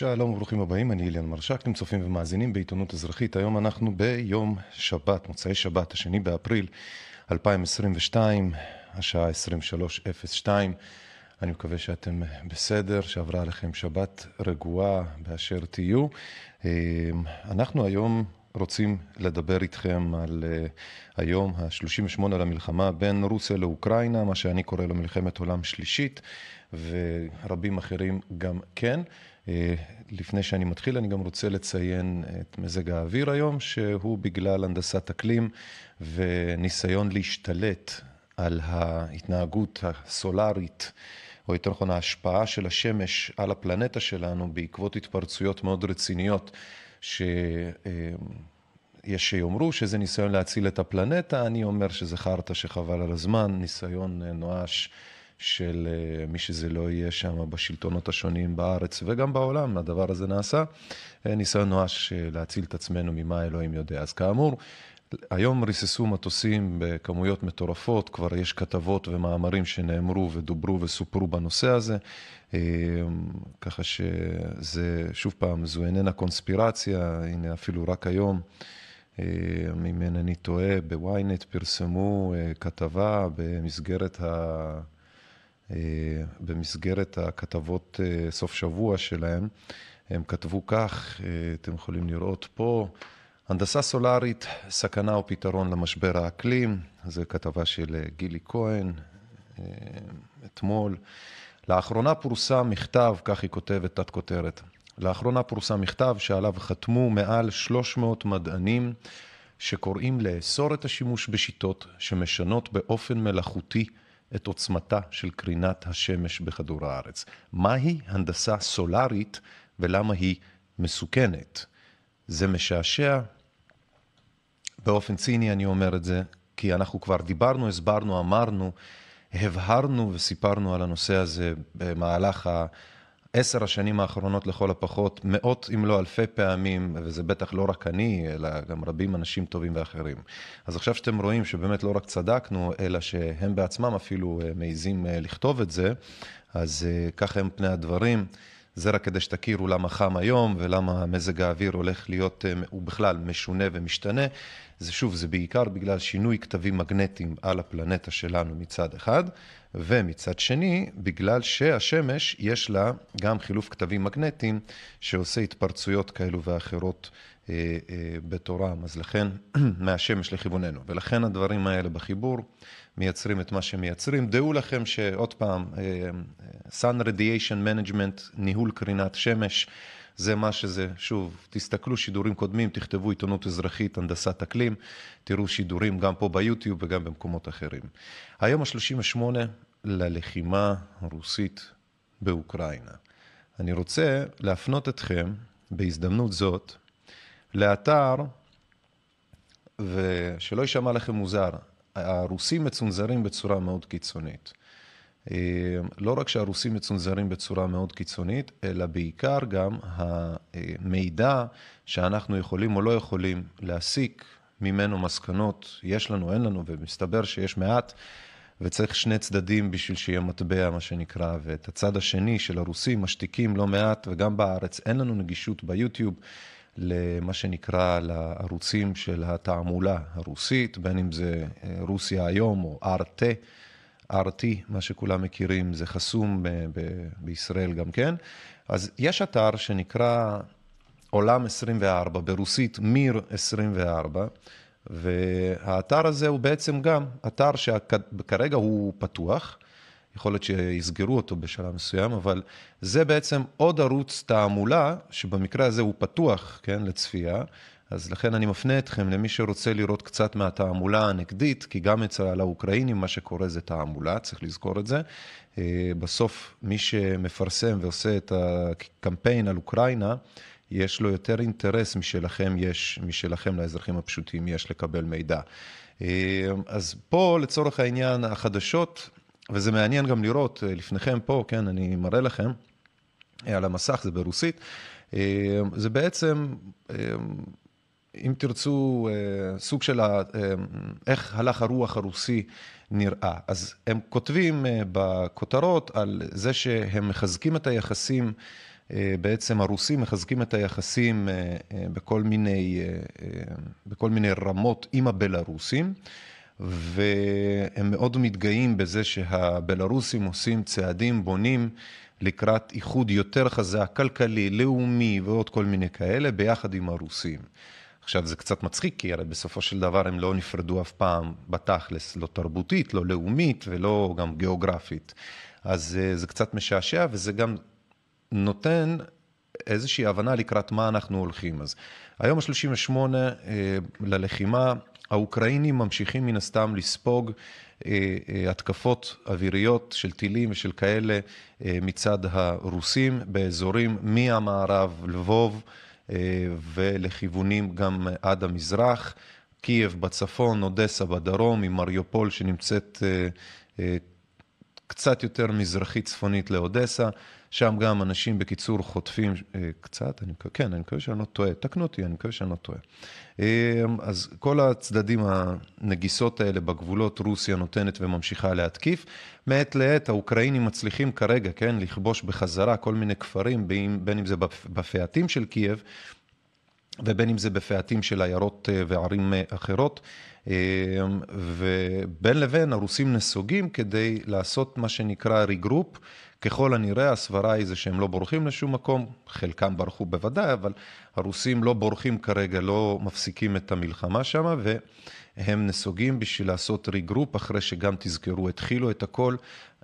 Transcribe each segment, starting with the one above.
שלום וברוכים הבאים, אני אליאן מרשק, אתם צופים ומאזינים בעיתונות אזרחית. היום אנחנו ביום שבת, מוצאי שבת, השני באפריל 2022, השעה 23:02. אני מקווה שאתם בסדר, שעברה עליכם שבת רגועה באשר תהיו. אנחנו היום רוצים לדבר איתכם על uh, היום ה-38 למלחמה בין רוסיה לאוקראינה, מה שאני קורא לו מלחמת עולם שלישית, ורבים אחרים גם כן. Uh, לפני שאני מתחיל, אני גם רוצה לציין את מזג האוויר היום, שהוא בגלל הנדסת אקלים וניסיון להשתלט על ההתנהגות הסולארית. או יותר נכון ההשפעה של השמש על הפלנטה שלנו בעקבות התפרצויות מאוד רציניות שיש שיאמרו שזה ניסיון להציל את הפלנטה, אני אומר שזה חרטא שחבל על הזמן, ניסיון נואש של מי שזה לא יהיה שם בשלטונות השונים בארץ וגם בעולם, הדבר הזה נעשה. ניסיון נואש להציל את עצמנו ממה אלוהים יודע. אז כאמור, היום ריססו מטוסים בכמויות מטורפות, כבר יש כתבות ומאמרים שנאמרו ודוברו וסופרו בנושא הזה, ככה שזה, שוב פעם, זו איננה קונספירציה, הנה אפילו רק היום, אם אינני טועה, בוויינט פרסמו כתבה במסגרת. במסגרת הכתבות סוף שבוע שלהם, הם כתבו כך, אתם יכולים לראות פה, הנדסה סולארית, סכנה או פתרון למשבר האקלים, זו כתבה של גילי כהן אתמול. לאחרונה פורסם מכתב, כך היא כותבת, תת כותרת, לאחרונה פורסם מכתב שעליו חתמו מעל 300 מדענים שקוראים לאסור את השימוש בשיטות שמשנות באופן מלאכותי את עוצמתה של קרינת השמש בכדור הארץ. מהי הנדסה סולארית ולמה היא מסוכנת? זה משעשע, באופן ציני אני אומר את זה, כי אנחנו כבר דיברנו, הסברנו, אמרנו, הבהרנו וסיפרנו על הנושא הזה במהלך העשר השנים האחרונות לכל הפחות, מאות אם לא אלפי פעמים, וזה בטח לא רק אני, אלא גם רבים אנשים טובים ואחרים. אז עכשיו שאתם רואים שבאמת לא רק צדקנו, אלא שהם בעצמם אפילו מעיזים לכתוב את זה, אז ככה הם פני הדברים. זה רק כדי שתכירו למה חם היום ולמה מזג האוויר הולך להיות, הוא בכלל משונה ומשתנה. זה שוב, זה בעיקר בגלל שינוי כתבים מגנטיים על הפלנטה שלנו מצד אחד, ומצד שני, בגלל שהשמש יש לה גם חילוף כתבים מגנטיים שעושה התפרצויות כאלו ואחרות אה, אה, בתורם. אז לכן, מהשמש לכיווננו. ולכן הדברים האלה בחיבור מייצרים את מה שמייצרים. דעו לכם שעוד פעם, Sun Radiation Management, ניהול קרינת שמש, זה מה שזה, שוב, תסתכלו שידורים קודמים, תכתבו עיתונות אזרחית, הנדסת אקלים, תראו שידורים גם פה ביוטיוב וגם במקומות אחרים. היום ה-38 ללחימה הרוסית באוקראינה. אני רוצה להפנות אתכם בהזדמנות זאת לאתר, ושלא יישמע לכם מוזר, הרוסים מצונזרים בצורה מאוד קיצונית. לא רק שהרוסים מצונזרים בצורה מאוד קיצונית, אלא בעיקר גם המידע שאנחנו יכולים או לא יכולים להסיק ממנו מסקנות, יש לנו, אין לנו, ומסתבר שיש מעט, וצריך שני צדדים בשביל שיהיה מטבע, מה שנקרא, ואת הצד השני של הרוסים משתיקים לא מעט, וגם בארץ אין לנו נגישות ביוטיוב. למה שנקרא לערוצים של התעמולה הרוסית, בין אם זה רוסיה היום או RT, RT, מה שכולם מכירים, זה חסום ב- בישראל גם כן. אז יש אתר שנקרא עולם 24, ברוסית מיר 24, והאתר הזה הוא בעצם גם אתר שכרגע הוא פתוח. יכול להיות שיסגרו אותו בשלב מסוים, אבל זה בעצם עוד ערוץ תעמולה, שבמקרה הזה הוא פתוח, כן, לצפייה. אז לכן אני מפנה אתכם למי שרוצה לראות קצת מהתעמולה הנגדית, כי גם אצל האוקראינים מה שקורה זה תעמולה, צריך לזכור את זה. בסוף מי שמפרסם ועושה את הקמפיין על אוקראינה, יש לו יותר אינטרס משלכם יש, משלכם לאזרחים הפשוטים יש לקבל מידע. אז פה לצורך העניין החדשות וזה מעניין גם לראות לפניכם פה, כן, אני מראה לכם, על המסך, זה ברוסית, זה בעצם, אם תרצו, סוג של איך הלך הרוח הרוסי נראה. אז הם כותבים בכותרות על זה שהם מחזקים את היחסים בעצם הרוסים מחזקים את היחסים בכל מיני, בכל מיני רמות עם הבלארוסים. והם מאוד מתגאים בזה שהבלארוסים עושים צעדים בונים לקראת איחוד יותר חזק, כלכלי, לאומי ועוד כל מיני כאלה, ביחד עם הרוסים. עכשיו זה קצת מצחיק, כי הרי בסופו של דבר הם לא נפרדו אף פעם בתכלס, לא תרבותית, לא לאומית ולא גם גיאוגרפית. אז אה, זה קצת משעשע וזה גם נותן איזושהי הבנה לקראת מה אנחנו הולכים. אז היום ה-38 אה, ללחימה, האוקראינים ממשיכים מן הסתם לספוג אה, התקפות אוויריות של טילים ושל כאלה מצד הרוסים באזורים מהמערב, לבוב, ולכיוונים גם עד המזרח. קייב בצפון, אודסה בדרום, עם מריופול שנמצאת קצת יותר מזרחית צפונית לאודסה. שם גם אנשים בקיצור חוטפים אה, קצת, אני, כן, אני מקווה שאני לא טועה, תקנו אותי, אני מקווה שאני לא טועה. אה, אז כל הצדדים הנגיסות האלה בגבולות רוסיה נותנת וממשיכה להתקיף. מעת לעת האוקראינים מצליחים כרגע, כן, לכבוש בחזרה כל מיני כפרים, בין, אם זה בפאתים של קייב, ובין אם זה בפאתים של עיירות אה, וערים אחרות. ובין לבין הרוסים נסוגים כדי לעשות מה שנקרא regroup. ככל הנראה הסברה היא זה שהם לא בורחים לשום מקום, חלקם ברחו בוודאי, אבל הרוסים לא בורחים כרגע, לא מפסיקים את המלחמה שם, והם נסוגים בשביל לעשות ריגרופ, אחרי שגם תזכרו, התחילו את הכל,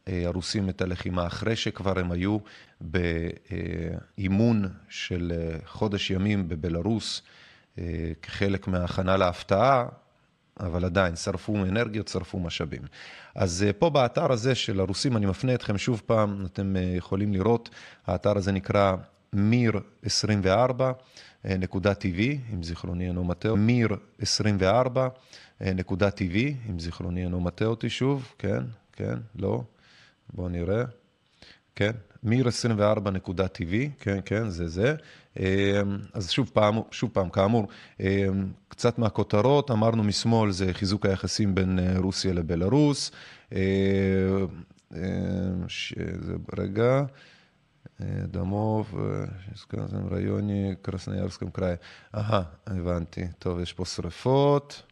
אה, הרוסים את הלחימה, אחרי שכבר הם היו באימון של אה, חודש ימים בבלארוס, אה, כחלק מההכנה להפתעה, אבל עדיין, שרפו אנרגיות, שרפו משאבים. אז אה, פה באתר הזה של הרוסים, אני מפנה אתכם שוב פעם, אתם אה, יכולים לראות, האתר הזה נקרא מיר 24. נקודה TV, אם זיכרוני אינו מטעה, מיר 24, נקודה TV, אם זיכרוני אינו מטעה אותי שוב, כן, כן, לא, בואו נראה, כן, מיר 24.tv, כן, כן, זה זה. אמ, אז שוב פעם, שוב פעם, כאמור, אמ, קצת מהכותרות, אמרנו משמאל זה חיזוק היחסים בין אה, רוסיה לבלארוס. אה, אה, רגע, דמוב, רעיוני, קרסניארסקם קראי. אהה, הבנתי. טוב, יש פה שריפות.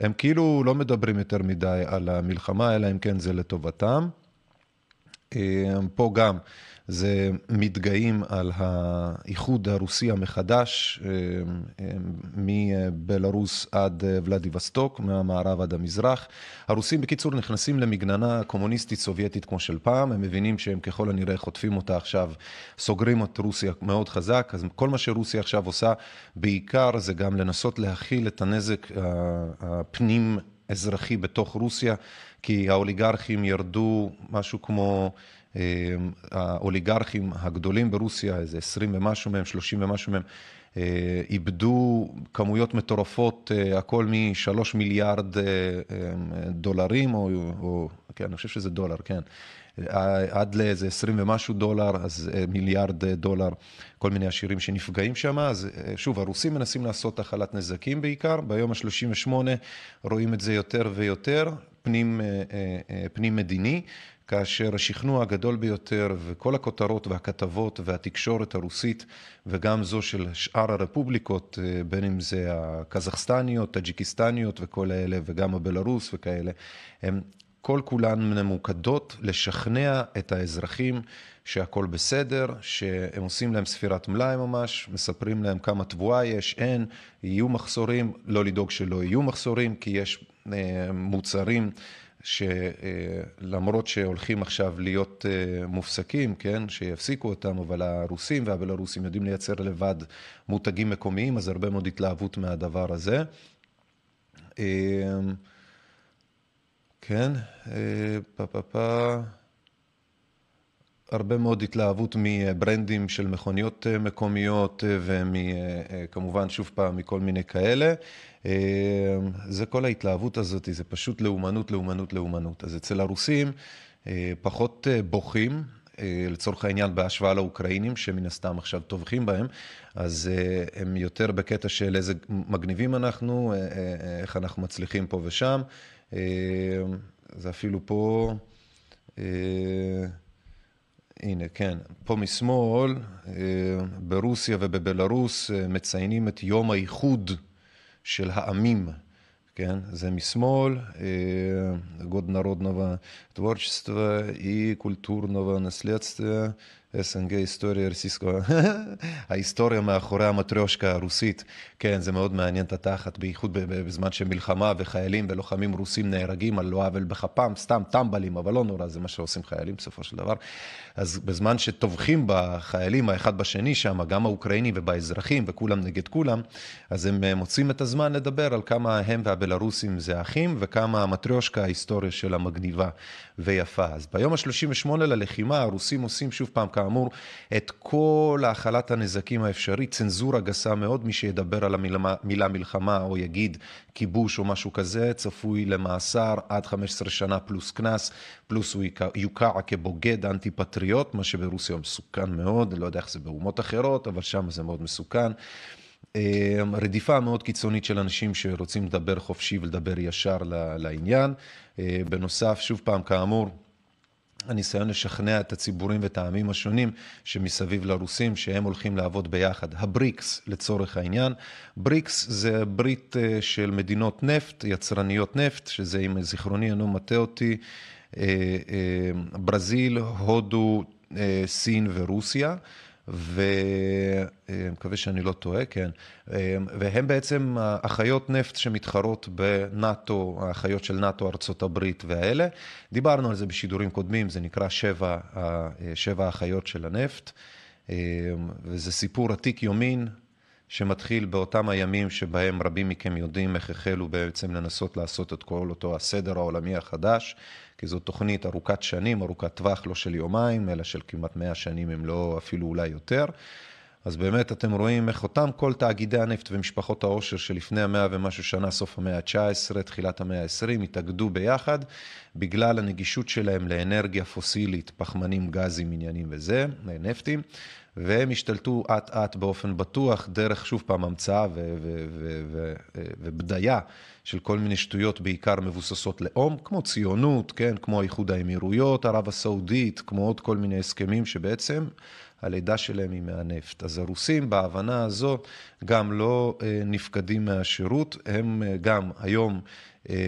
הם כאילו לא מדברים יותר מדי על המלחמה, אלא אם כן זה לטובתם. פה גם זה מתגאים על האיחוד הרוסי המחדש מבלארוס עד ולדיווסטוק, מהמערב עד המזרח. הרוסים בקיצור נכנסים למגננה קומוניסטית סובייטית כמו של פעם, הם מבינים שהם ככל הנראה חוטפים אותה עכשיו, סוגרים את רוסיה מאוד חזק, אז כל מה שרוסיה עכשיו עושה בעיקר זה גם לנסות להכיל את הנזק הפנים אזרחי בתוך רוסיה, כי האוליגרכים ירדו משהו כמו, אה, האוליגרכים הגדולים ברוסיה, איזה 20 ומשהו מהם, 30 ומשהו מהם, אה, איבדו כמויות מטורפות, אה, הכל משלוש מיליארד דולרים, או, או כן, אני חושב שזה דולר, כן. עד לאיזה 20 ומשהו דולר, אז מיליארד דולר, כל מיני עשירים שנפגעים שם. אז שוב, הרוסים מנסים לעשות הכלת נזקים בעיקר, ביום ה-38 רואים את זה יותר ויותר, פנים, אה, אה, אה, פנים מדיני, כאשר השכנוע הגדול ביותר וכל הכותרות והכתבות והתקשורת הרוסית וגם זו של שאר הרפובליקות, בין אם זה הקזחסטניות, טאג'יקיסטניות וכל אלה וגם הבלארוס וכאלה, הן כל כולן ממוקדות לשכנע את האזרחים שהכל בסדר, שהם עושים להם ספירת מלאי ממש, מספרים להם כמה תבואה יש, אין, יהיו מחסורים, לא לדאוג שלא יהיו מחסורים, כי יש אה, מוצרים שלמרות שהולכים עכשיו להיות אה, מופסקים, כן, שיפסיקו אותם, אבל הרוסים והבלרוסים יודעים לייצר לבד מותגים מקומיים, אז הרבה מאוד התלהבות מהדבר הזה. אה, כן, פה פה פה. הרבה מאוד התלהבות מברנדים של מכוניות אה, מקומיות אה, וכמובן, אה, שוב פעם, מכל מיני כאלה. זה כל ההתלהבות הזאת, זה פשוט לאומנות, לאומנות, לאומנות. אז אצל הרוסים פחות בוכים, לצורך העניין בהשוואה לאוקראינים, שמן הסתם עכשיו טובחים בהם, אז הם יותר בקטע של איזה מגניבים אנחנו, איך אנחנו מצליחים פה ושם. זה אפילו פה... הנה, כן. פה משמאל, ברוסיה ובבלארוס מציינים את יום האיחוד של העמים. כן, זה משמאל, год народного творчества и культурного наследствия SNG היסטוריה סיסקו, ההיסטוריה מאחורי המטריושקה הרוסית, כן, זה מאוד מעניין את התחת, בייחוד בזמן שמלחמה וחיילים ולוחמים רוסים נהרגים על לא עוול בכפם, סתם טמבלים, אבל לא נורא, זה מה שעושים חיילים בסופו של דבר. אז בזמן שטובחים בחיילים האחד בשני שם, גם האוקראינים ובאזרחים וכולם נגד כולם, אז הם אה, מוצאים את הזמן לדבר על כמה הם והבלרוסים זה אחים וכמה המטריושקה ההיסטוריה שלה מגניבה ויפה. אז ביום ה-38 ללחימה הרוסים עושים שוב פעם כמה... כאמור, את כל האכלת הנזקים האפשרית, צנזורה גסה מאוד, מי שידבר על המילה מלחמה או יגיד כיבוש או משהו כזה, צפוי למאסר עד 15 שנה פלוס קנס, פלוס הוא יוקע כבוגד אנטי-פטריוט, מה שברוסיה מסוכן מאוד, לא יודע איך זה באומות אחרות, אבל שם זה מאוד מסוכן. רדיפה מאוד קיצונית של אנשים שרוצים לדבר חופשי ולדבר ישר לעניין. בנוסף, שוב פעם, כאמור, הניסיון לשכנע את הציבורים ואת העמים השונים שמסביב לרוסים שהם הולכים לעבוד ביחד. הבריקס לצורך העניין. בריקס זה ברית של מדינות נפט, יצרניות נפט, שזה אם זיכרוני אינו מטעה אותי, ברזיל, הודו, סין ורוסיה. ומקווה שאני לא טועה, כן, והם בעצם אחיות נפט שמתחרות בנאטו, האחיות של נאטו, ארצות הברית והאלה. דיברנו על זה בשידורים קודמים, זה נקרא שבע, שבע האחיות של הנפט, וזה סיפור עתיק יומין. שמתחיל באותם הימים שבהם רבים מכם יודעים איך החלו בעצם לנסות לעשות את כל אותו הסדר העולמי החדש, כי זו תוכנית ארוכת שנים, ארוכת טווח, לא של יומיים, אלא של כמעט מאה שנים, אם לא אפילו אולי יותר. אז באמת אתם רואים איך אותם כל תאגידי הנפט ומשפחות העושר שלפני המאה ומשהו שנה, סוף המאה ה-19, תחילת המאה ה-20, התאגדו ביחד בגלל הנגישות שלהם לאנרגיה פוסילית, פחמנים, גזים, עניינים וזה, נפטים, והם השתלטו אט אט באופן בטוח דרך שוב פעם המצאה ובדיה של כל מיני שטויות בעיקר מבוססות לאום, כמו ציונות, כן, כמו איחוד האמירויות, ערב הסעודית, כמו עוד כל מיני הסכמים שבעצם הלידה שלהם היא מהנפט. אז הרוסים בהבנה הזו גם לא נפקדים מהשירות, הם גם היום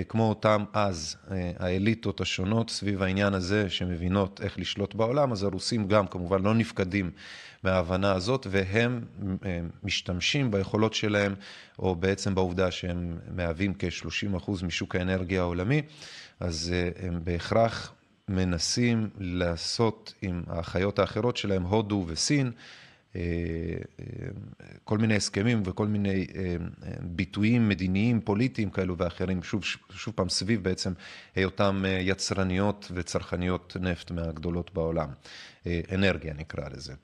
כמו אותם אז האליטות השונות סביב העניין הזה שמבינות איך לשלוט בעולם, אז הרוסים גם כמובן לא נפקדים מההבנה הזאת והם משתמשים ביכולות שלהם או בעצם בעובדה שהם מהווים כ-30% משוק האנרגיה העולמי, אז הם בהכרח מנסים לעשות עם האחיות האחרות שלהם, הודו וסין, כל מיני הסכמים וכל מיני ביטויים מדיניים, פוליטיים כאלו ואחרים, שוב, שוב פעם סביב בעצם היותם יצרניות וצרכניות נפט מהגדולות בעולם, אנרגיה נקרא לזה.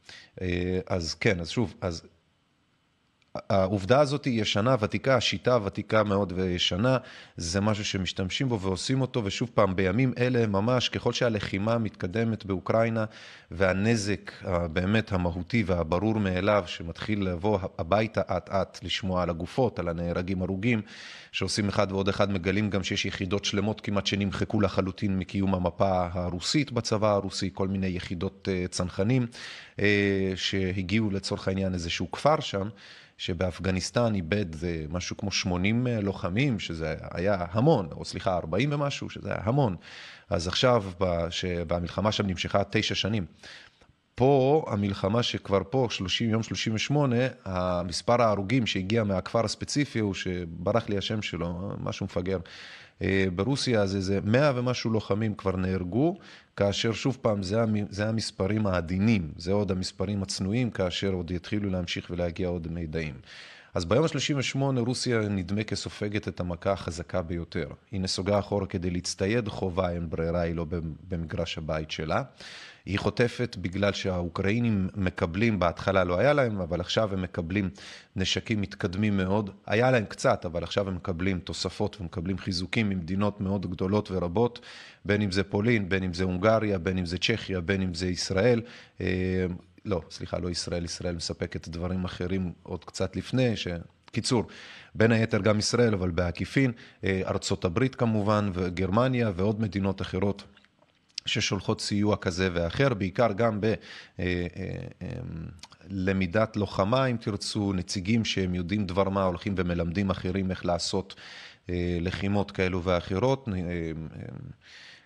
אז כן, אז שוב, אז העובדה הזאת היא ישנה, ותיקה, השיטה ותיקה מאוד וישנה, זה משהו שמשתמשים בו ועושים אותו, ושוב פעם, בימים אלה ממש, ככל שהלחימה מתקדמת באוקראינה, והנזק באמת המהותי והברור מאליו, שמתחיל לבוא הביתה אט אט, לשמוע על הגופות, על הנהרגים הרוגים, שעושים אחד ועוד אחד, מגלים גם שיש יחידות שלמות כמעט שנמחקו לחלוטין מקיום המפה הרוסית בצבא הרוסי, כל מיני יחידות צנחנים, שהגיעו לצורך העניין איזשהו כפר שם. שבאפגניסטן איבד משהו כמו 80 לוחמים, שזה היה המון, או סליחה, 40 ומשהו, שזה היה המון. אז עכשיו, במלחמה שם נמשכה תשע שנים. פה, המלחמה שכבר פה, 30, יום 38, המספר ההרוגים שהגיע מהכפר הספציפי הוא שברח לי השם שלו, משהו מפגר. ברוסיה אז איזה מאה ומשהו לוחמים כבר נהרגו, כאשר שוב פעם זה המספרים העדינים, זה עוד המספרים הצנועים, כאשר עוד יתחילו להמשיך ולהגיע עוד מידעים. אז ביום ה-38 רוסיה נדמה כסופגת את המכה החזקה ביותר. היא נסוגה אחורה כדי להצטייד חובה, אין ברירה, היא לא במגרש הבית שלה. היא חוטפת בגלל שהאוקראינים מקבלים, בהתחלה לא היה להם, אבל עכשיו הם מקבלים נשקים מתקדמים מאוד. היה להם קצת, אבל עכשיו הם מקבלים תוספות ומקבלים חיזוקים ממדינות מאוד גדולות ורבות, בין אם זה פולין, בין אם זה הונגריה, בין אם זה צ'כיה, בין אם זה ישראל. לא, סליחה, לא ישראל, ישראל מספקת דברים אחרים עוד קצת לפני, ש... קיצור, בין היתר גם ישראל, אבל בעקיפין, ארצות הברית כמובן, וגרמניה ועוד מדינות אחרות ששולחות סיוע כזה ואחר, בעיקר גם בלמידת לוחמה, אם תרצו, נציגים שהם יודעים דבר מה, הולכים ומלמדים אחרים איך לעשות לחימות כאלו ואחרות.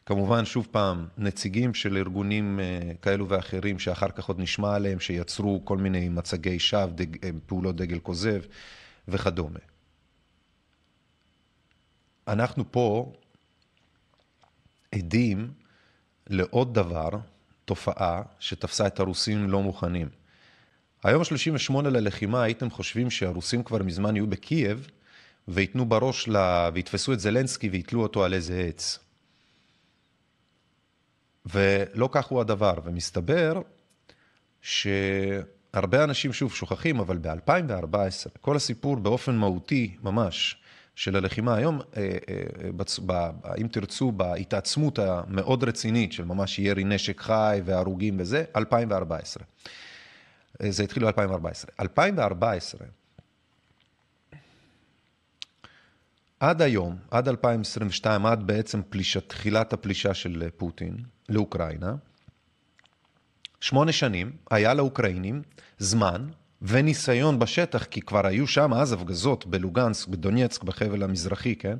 כמובן, שוב פעם, נציגים של ארגונים כאלו ואחרים, שאחר כך עוד נשמע עליהם, שיצרו כל מיני מצגי שווא, דג, פעולות דגל כוזב וכדומה. אנחנו פה עדים לעוד דבר, תופעה, שתפסה את הרוסים לא מוכנים. היום ה-38 ללחימה הייתם חושבים שהרוסים כבר מזמן יהיו בקייב, וייתנו בראש, לה, ויתפסו את זלנסקי ויתלו אותו על איזה עץ. ולא כך הוא הדבר, ומסתבר שהרבה אנשים שוב שוכחים, אבל ב-2014, כל הסיפור באופן מהותי ממש, של הלחימה היום, אה, אה, אם תרצו, בהתעצמות המאוד רצינית של ממש ירי נשק חי והרוגים וזה, 2014. אה, זה התחיל ב-2014. 2014, עד היום, עד 2022, עד בעצם פלישת, תחילת הפלישה של פוטין לאוקראינה, שמונה שנים היה לאוקראינים זמן וניסיון בשטח, כי כבר היו שם אז הפגזות בלוגנסק, בדונייצק, בחבל המזרחי, כן?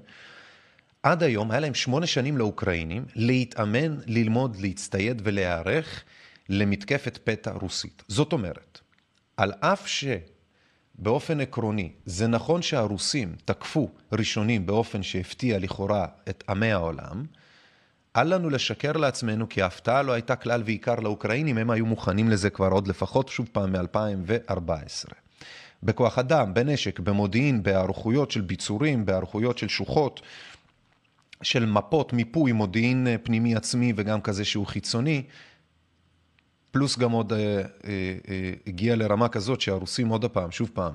עד היום היה להם שמונה שנים לאוקראינים להתאמן, ללמוד, להצטייד ולהיערך למתקפת פתע רוסית. זאת אומרת, על אף שבאופן עקרוני זה נכון שהרוסים תקפו ראשונים באופן שהפתיע לכאורה את עמי העולם, אל לנו לשקר לעצמנו, כי ההפתעה לא הייתה כלל ועיקר לאוקראינים, הם היו מוכנים לזה כבר עוד לפחות, שוב פעם, מ-2014. בכוח אדם, בנשק, במודיעין, בהיערכויות של ביצורים, בהיערכויות של שוחות, של מפות, מיפוי, מודיעין אה, פנימי עצמי וגם כזה שהוא חיצוני, פלוס גם עוד אה, אה, אה, הגיע לרמה כזאת שהרוסים עוד הפעם, שוב פעם,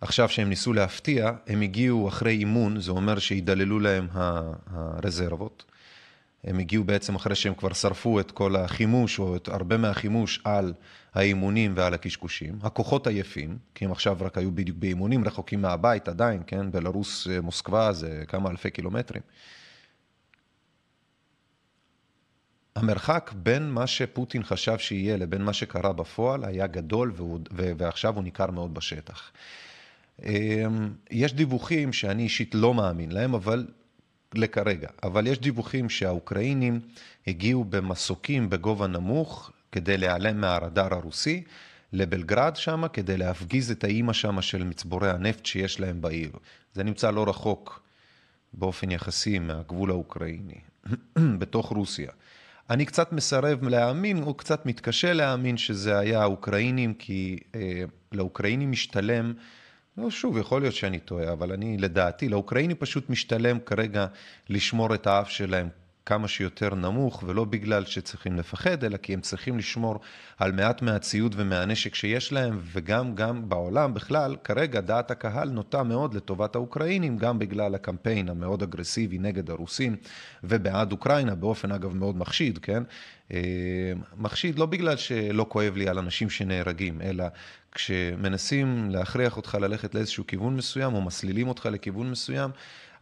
עכשיו שהם ניסו להפתיע, הם הגיעו אחרי אימון, זה אומר שהידללו להם הרזרבות. הם הגיעו בעצם אחרי שהם כבר שרפו את כל החימוש, או את הרבה מהחימוש על האימונים ועל הקשקושים. הכוחות עייפים, כי הם עכשיו רק היו בדיוק באימונים, רחוקים מהבית עדיין, כן? בלרוס, אה, מוסקבה זה כמה אלפי קילומטרים. המרחק בין מה שפוטין חשב שיהיה לבין מה שקרה בפועל היה גדול והוא, ועכשיו הוא ניכר מאוד בשטח. אמ, יש דיווחים שאני אישית לא מאמין להם, אבל לכרגע, אבל יש דיווחים שהאוקראינים הגיעו במסוקים בגובה נמוך כדי להיעלם מהרדאר הרוסי לבלגרד שם, כדי להפגיז את האימא שם של מצבורי הנפט שיש להם בעיר. זה נמצא לא רחוק באופן יחסי מהגבול האוקראיני, בתוך רוסיה. אני קצת מסרב להאמין, או קצת מתקשה להאמין שזה היה האוקראינים, כי אה, לאוקראינים משתלם לא, שוב, יכול להיות שאני טועה, אבל אני, לדעתי, לאוקראינים פשוט משתלם כרגע לשמור את האף שלהם כמה שיותר נמוך, ולא בגלל שצריכים לפחד, אלא כי הם צריכים לשמור על מעט מהציוד ומהנשק שיש להם, וגם גם בעולם בכלל, כרגע דעת הקהל נוטה מאוד לטובת האוקראינים, גם בגלל הקמפיין המאוד אגרסיבי נגד הרוסים ובעד אוקראינה, באופן אגב מאוד מחשיד, כן? אה, מחשיד לא בגלל שלא כואב לי על אנשים שנהרגים, אלא כשמנסים להכריח אותך ללכת לאיזשהו כיוון מסוים, או מסלילים אותך לכיוון מסוים,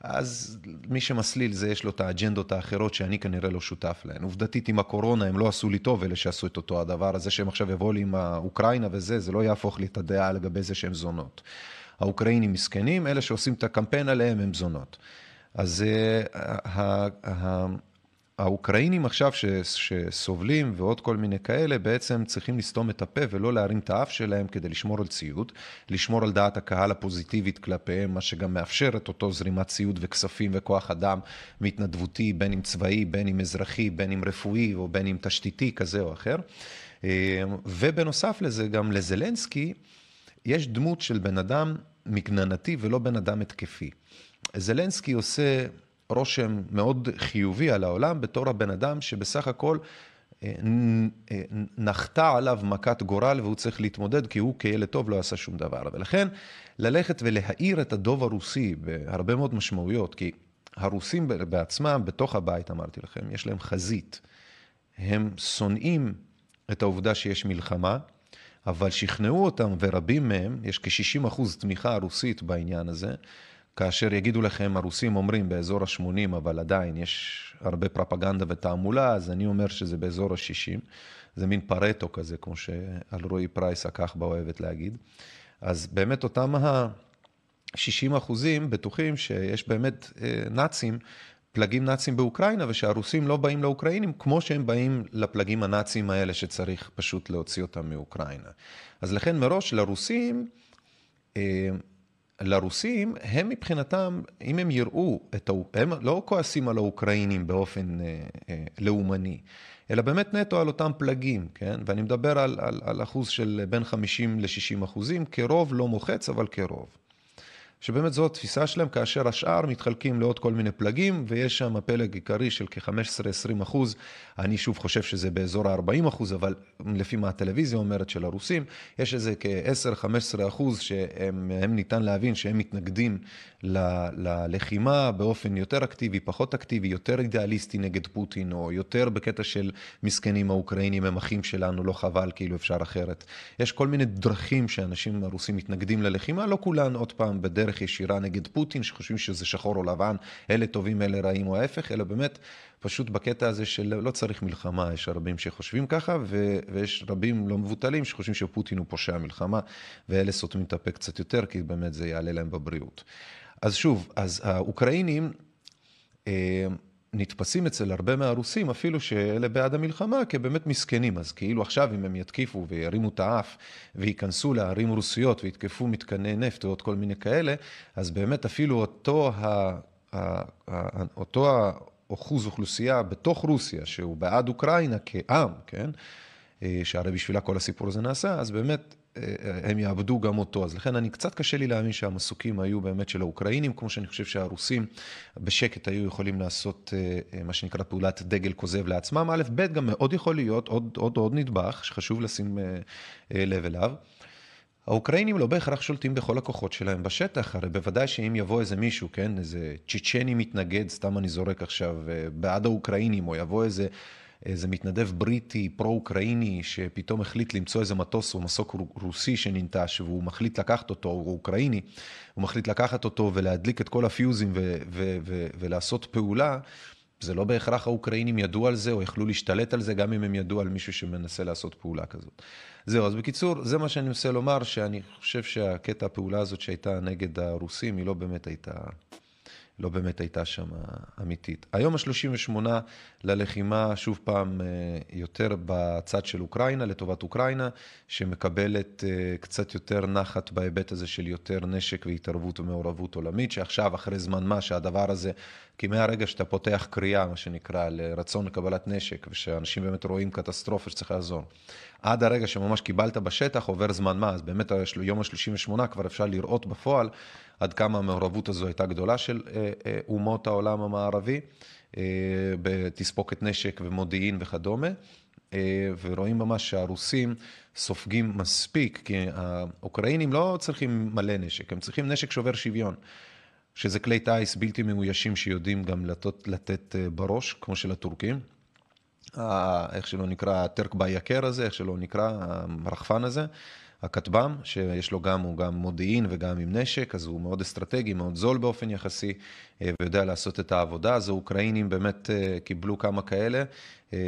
אז מי שמסליל זה יש לו את האג'נדות האחרות שאני כנראה לא שותף להן. עובדתית עם הקורונה הם לא עשו לי טוב, אלה שעשו את אותו הדבר הזה שהם עכשיו יבואו לי עם האוקראינה וזה, זה לא יהפוך לי את הדעה לגבי זה שהם זונות. האוקראינים מסכנים, אלה שעושים את הקמפיין עליהם הם זונות. אז uh, האוקראינים עכשיו ש, שסובלים ועוד כל מיני כאלה, בעצם צריכים לסתום את הפה ולא להרים את האף שלהם כדי לשמור על ציוד, לשמור על דעת הקהל הפוזיטיבית כלפיהם, מה שגם מאפשר את אותו זרימת ציוד וכספים וכוח אדם מהתנדבותי, בין אם צבאי, בין אם אזרחי, בין אם רפואי או בין אם תשתיתי כזה או אחר. אה, ובנוסף לזה, גם לזלנסקי יש דמות של בן אדם מגננתי ולא בן אדם התקפי. זלנסקי עושה רושם מאוד חיובי על העולם בתור הבן אדם שבסך הכל אה, אה, נחתה עליו מכת גורל והוא צריך להתמודד כי הוא כילד טוב לא עשה שום דבר. ולכן ללכת ולהאיר את הדוב הרוסי בהרבה מאוד משמעויות, כי הרוסים בעצמם, בתוך הבית אמרתי לכם, יש להם חזית. הם שונאים את העובדה שיש מלחמה, אבל שכנעו אותם, ורבים מהם, יש כ-60 אחוז תמיכה רוסית בעניין הזה, כאשר יגידו לכם, הרוסים אומרים באזור ה-80, אבל עדיין יש הרבה פרפגנדה ותעמולה, אז אני אומר שזה באזור ה-60. זה מין פרטו כזה, כמו שאלרועי פרייס הכחבה אוהבת להגיד. אז באמת אותם ה-60 אחוזים בטוחים שיש באמת אה, נאצים, פלגים נאצים באוקראינה, ושהרוסים לא באים לאוקראינים כמו שהם באים לפלגים הנאצים האלה שצריך פשוט להוציא אותם מאוקראינה. אז לכן מראש לרוסים, אה, לרוסים, הם מבחינתם, אם הם יראו את. הם לא כועסים על האוקראינים באופן אה, אה, לאומני, אלא באמת נטו על אותם פלגים, כן? ואני מדבר על, על, על אחוז של בין 50 ל-60 אחוזים, כרוב לא מוחץ, אבל כרוב. שבאמת זו התפיסה שלהם, כאשר השאר מתחלקים לעוד כל מיני פלגים, ויש שם פלג עיקרי של כ-15-20 אחוז. אני שוב חושב שזה באזור ה-40 אחוז, אבל לפי מה הטלוויזיה אומרת של הרוסים, יש איזה כ-10-15 אחוז שהם ניתן להבין שהם מתנגדים ללחימה באופן יותר אקטיבי, פחות אקטיבי, יותר אידיאליסטי נגד פוטין, או יותר בקטע של מסכנים האוקראינים הם אחים שלנו, לא חבל, כאילו אפשר אחרת. יש כל מיני דרכים שאנשים הרוסים מתנגדים ללחימה, לא כולן, עוד פעם, בדרך ישירה נגד פוטין, שחושבים שזה שחור או לבן, אלה טובים, אלה רעים או ההפך, אלא באמת, פשוט בקטע הזה של לא צריך מלחמה, יש רבים שחושבים ככה, ו- ויש רבים לא מבוטלים שחושבים שפוטין הוא פושע מלחמה, ואלה סותמים את הפה קצת יותר, כי באמת זה יעלה להם בבריאות. אז שוב, אז האוקראינים אה, נתפסים אצל הרבה מהרוסים, אפילו שאלה בעד המלחמה, כבאמת מסכנים. אז כאילו עכשיו אם הם יתקיפו וירימו את האף וייכנסו לערים רוסיות ויתקפו מתקני נפט או עוד כל מיני כאלה, אז באמת אפילו אותו, ה, ה, ה, אותו אחוז אוכלוסייה בתוך רוסיה, שהוא בעד אוקראינה כעם, כן? אה, שהרי בשבילה כל הסיפור הזה נעשה, אז באמת הם יאבדו גם אותו. אז לכן אני קצת קשה לי להאמין שהמסוקים היו באמת של האוקראינים, כמו שאני חושב שהרוסים בשקט היו יכולים לעשות אה, אה, מה שנקרא פעולת דגל כוזב לעצמם. א', ב', גם מאוד יכול להיות עוד, עוד, עוד נדבך שחשוב לשים לב אליו. האוקראינים לא בהכרח שולטים בכל הכוחות שלהם בשטח, הרי בוודאי שאם יבוא איזה מישהו, כן, איזה צ'צ'ני מתנגד, סתם אני זורק עכשיו, בעד האוקראינים, או יבוא איזה איזה מתנדב בריטי, פרו-אוקראיני, שפתאום החליט למצוא איזה מטוס או מסוק רוסי שננטש, והוא מחליט לקחת אותו, הוא אוקראיני, הוא מחליט לקחת אותו ולהדליק את כל הפיוזים ו- ו- ו- ולעשות פעולה, זה לא בהכרח האוקראינים ידעו על זה או יכלו להשתלט על זה, גם אם הם ידעו על מישהו שמנסה לעשות פעולה כזאת. זהו, אז בקיצור, זה מה שאני מנסה לומר, שאני חושב שהקטע הפעולה הזאת שהייתה נגד הרוסים, היא לא באמת הייתה... לא באמת הייתה שם אמיתית. היום ה-38 ללחימה, שוב פעם, אה, יותר בצד של אוקראינה, לטובת אוקראינה, שמקבלת אה, קצת יותר נחת בהיבט הזה של יותר נשק והתערבות ומעורבות עולמית, שעכשיו, אחרי זמן מה, שהדבר הזה, כי מהרגע שאתה פותח קריאה, מה שנקרא, לרצון לקבלת נשק, ושאנשים באמת רואים קטסטרופה שצריך לעזור, עד הרגע שממש קיבלת בשטח, עובר זמן מה, אז באמת יום ה-38 כבר אפשר לראות בפועל עד כמה המעורבות הזו הייתה גדולה של אה, אה, אומות העולם המערבי, אה, בתספוקת נשק ומודיעין וכדומה. ורואים ממש שהרוסים סופגים מספיק, כי האוקראינים לא צריכים מלא נשק, הם צריכים נשק שובר שוויון, שזה כלי טיס בלתי מאוישים שיודעים גם לתת, לתת בראש, כמו של הטורקים. איך שלא נקרא, הטרק בייקר הזה, איך שלא נקרא, הרחפן הזה. הכטב"ם, שיש לו גם, הוא גם מודיעין וגם עם נשק, אז הוא מאוד אסטרטגי, מאוד זול באופן יחסי, אה, ויודע לעשות את העבודה. אז האוקראינים באמת אה, קיבלו כמה כאלה, אה,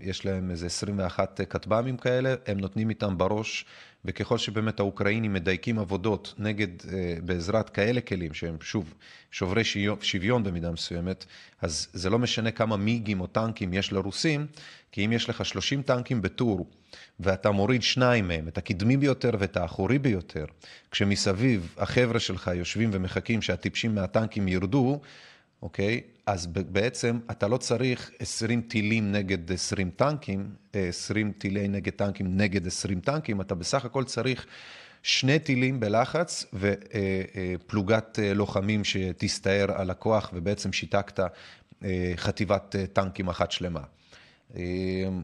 יש להם איזה 21 כטב"מים כאלה, הם נותנים איתם בראש, וככל שבאמת האוקראינים מדייקים עבודות נגד, בעזרת כאלה כלים, שהם שוב שוברי שוויון במידה מסוימת, אז זה לא משנה כמה מיגים או טנקים יש לרוסים, כי אם יש לך 30 טנקים בטור, ואתה מוריד שניים מהם, את הקדמי ביותר ואת האחורי ביותר, כשמסביב החבר'ה שלך יושבים ומחכים שהטיפשים מהטנקים ירדו, אוקיי? אז בעצם אתה לא צריך 20 טילים נגד 20 טנקים, 20 טילי נגד טנקים נגד 20 טנקים, אתה בסך הכל צריך שני טילים בלחץ ופלוגת אה, לוחמים שתסתער על הכוח ובעצם שיתקת אה, חטיבת אה, טנקים אחת שלמה.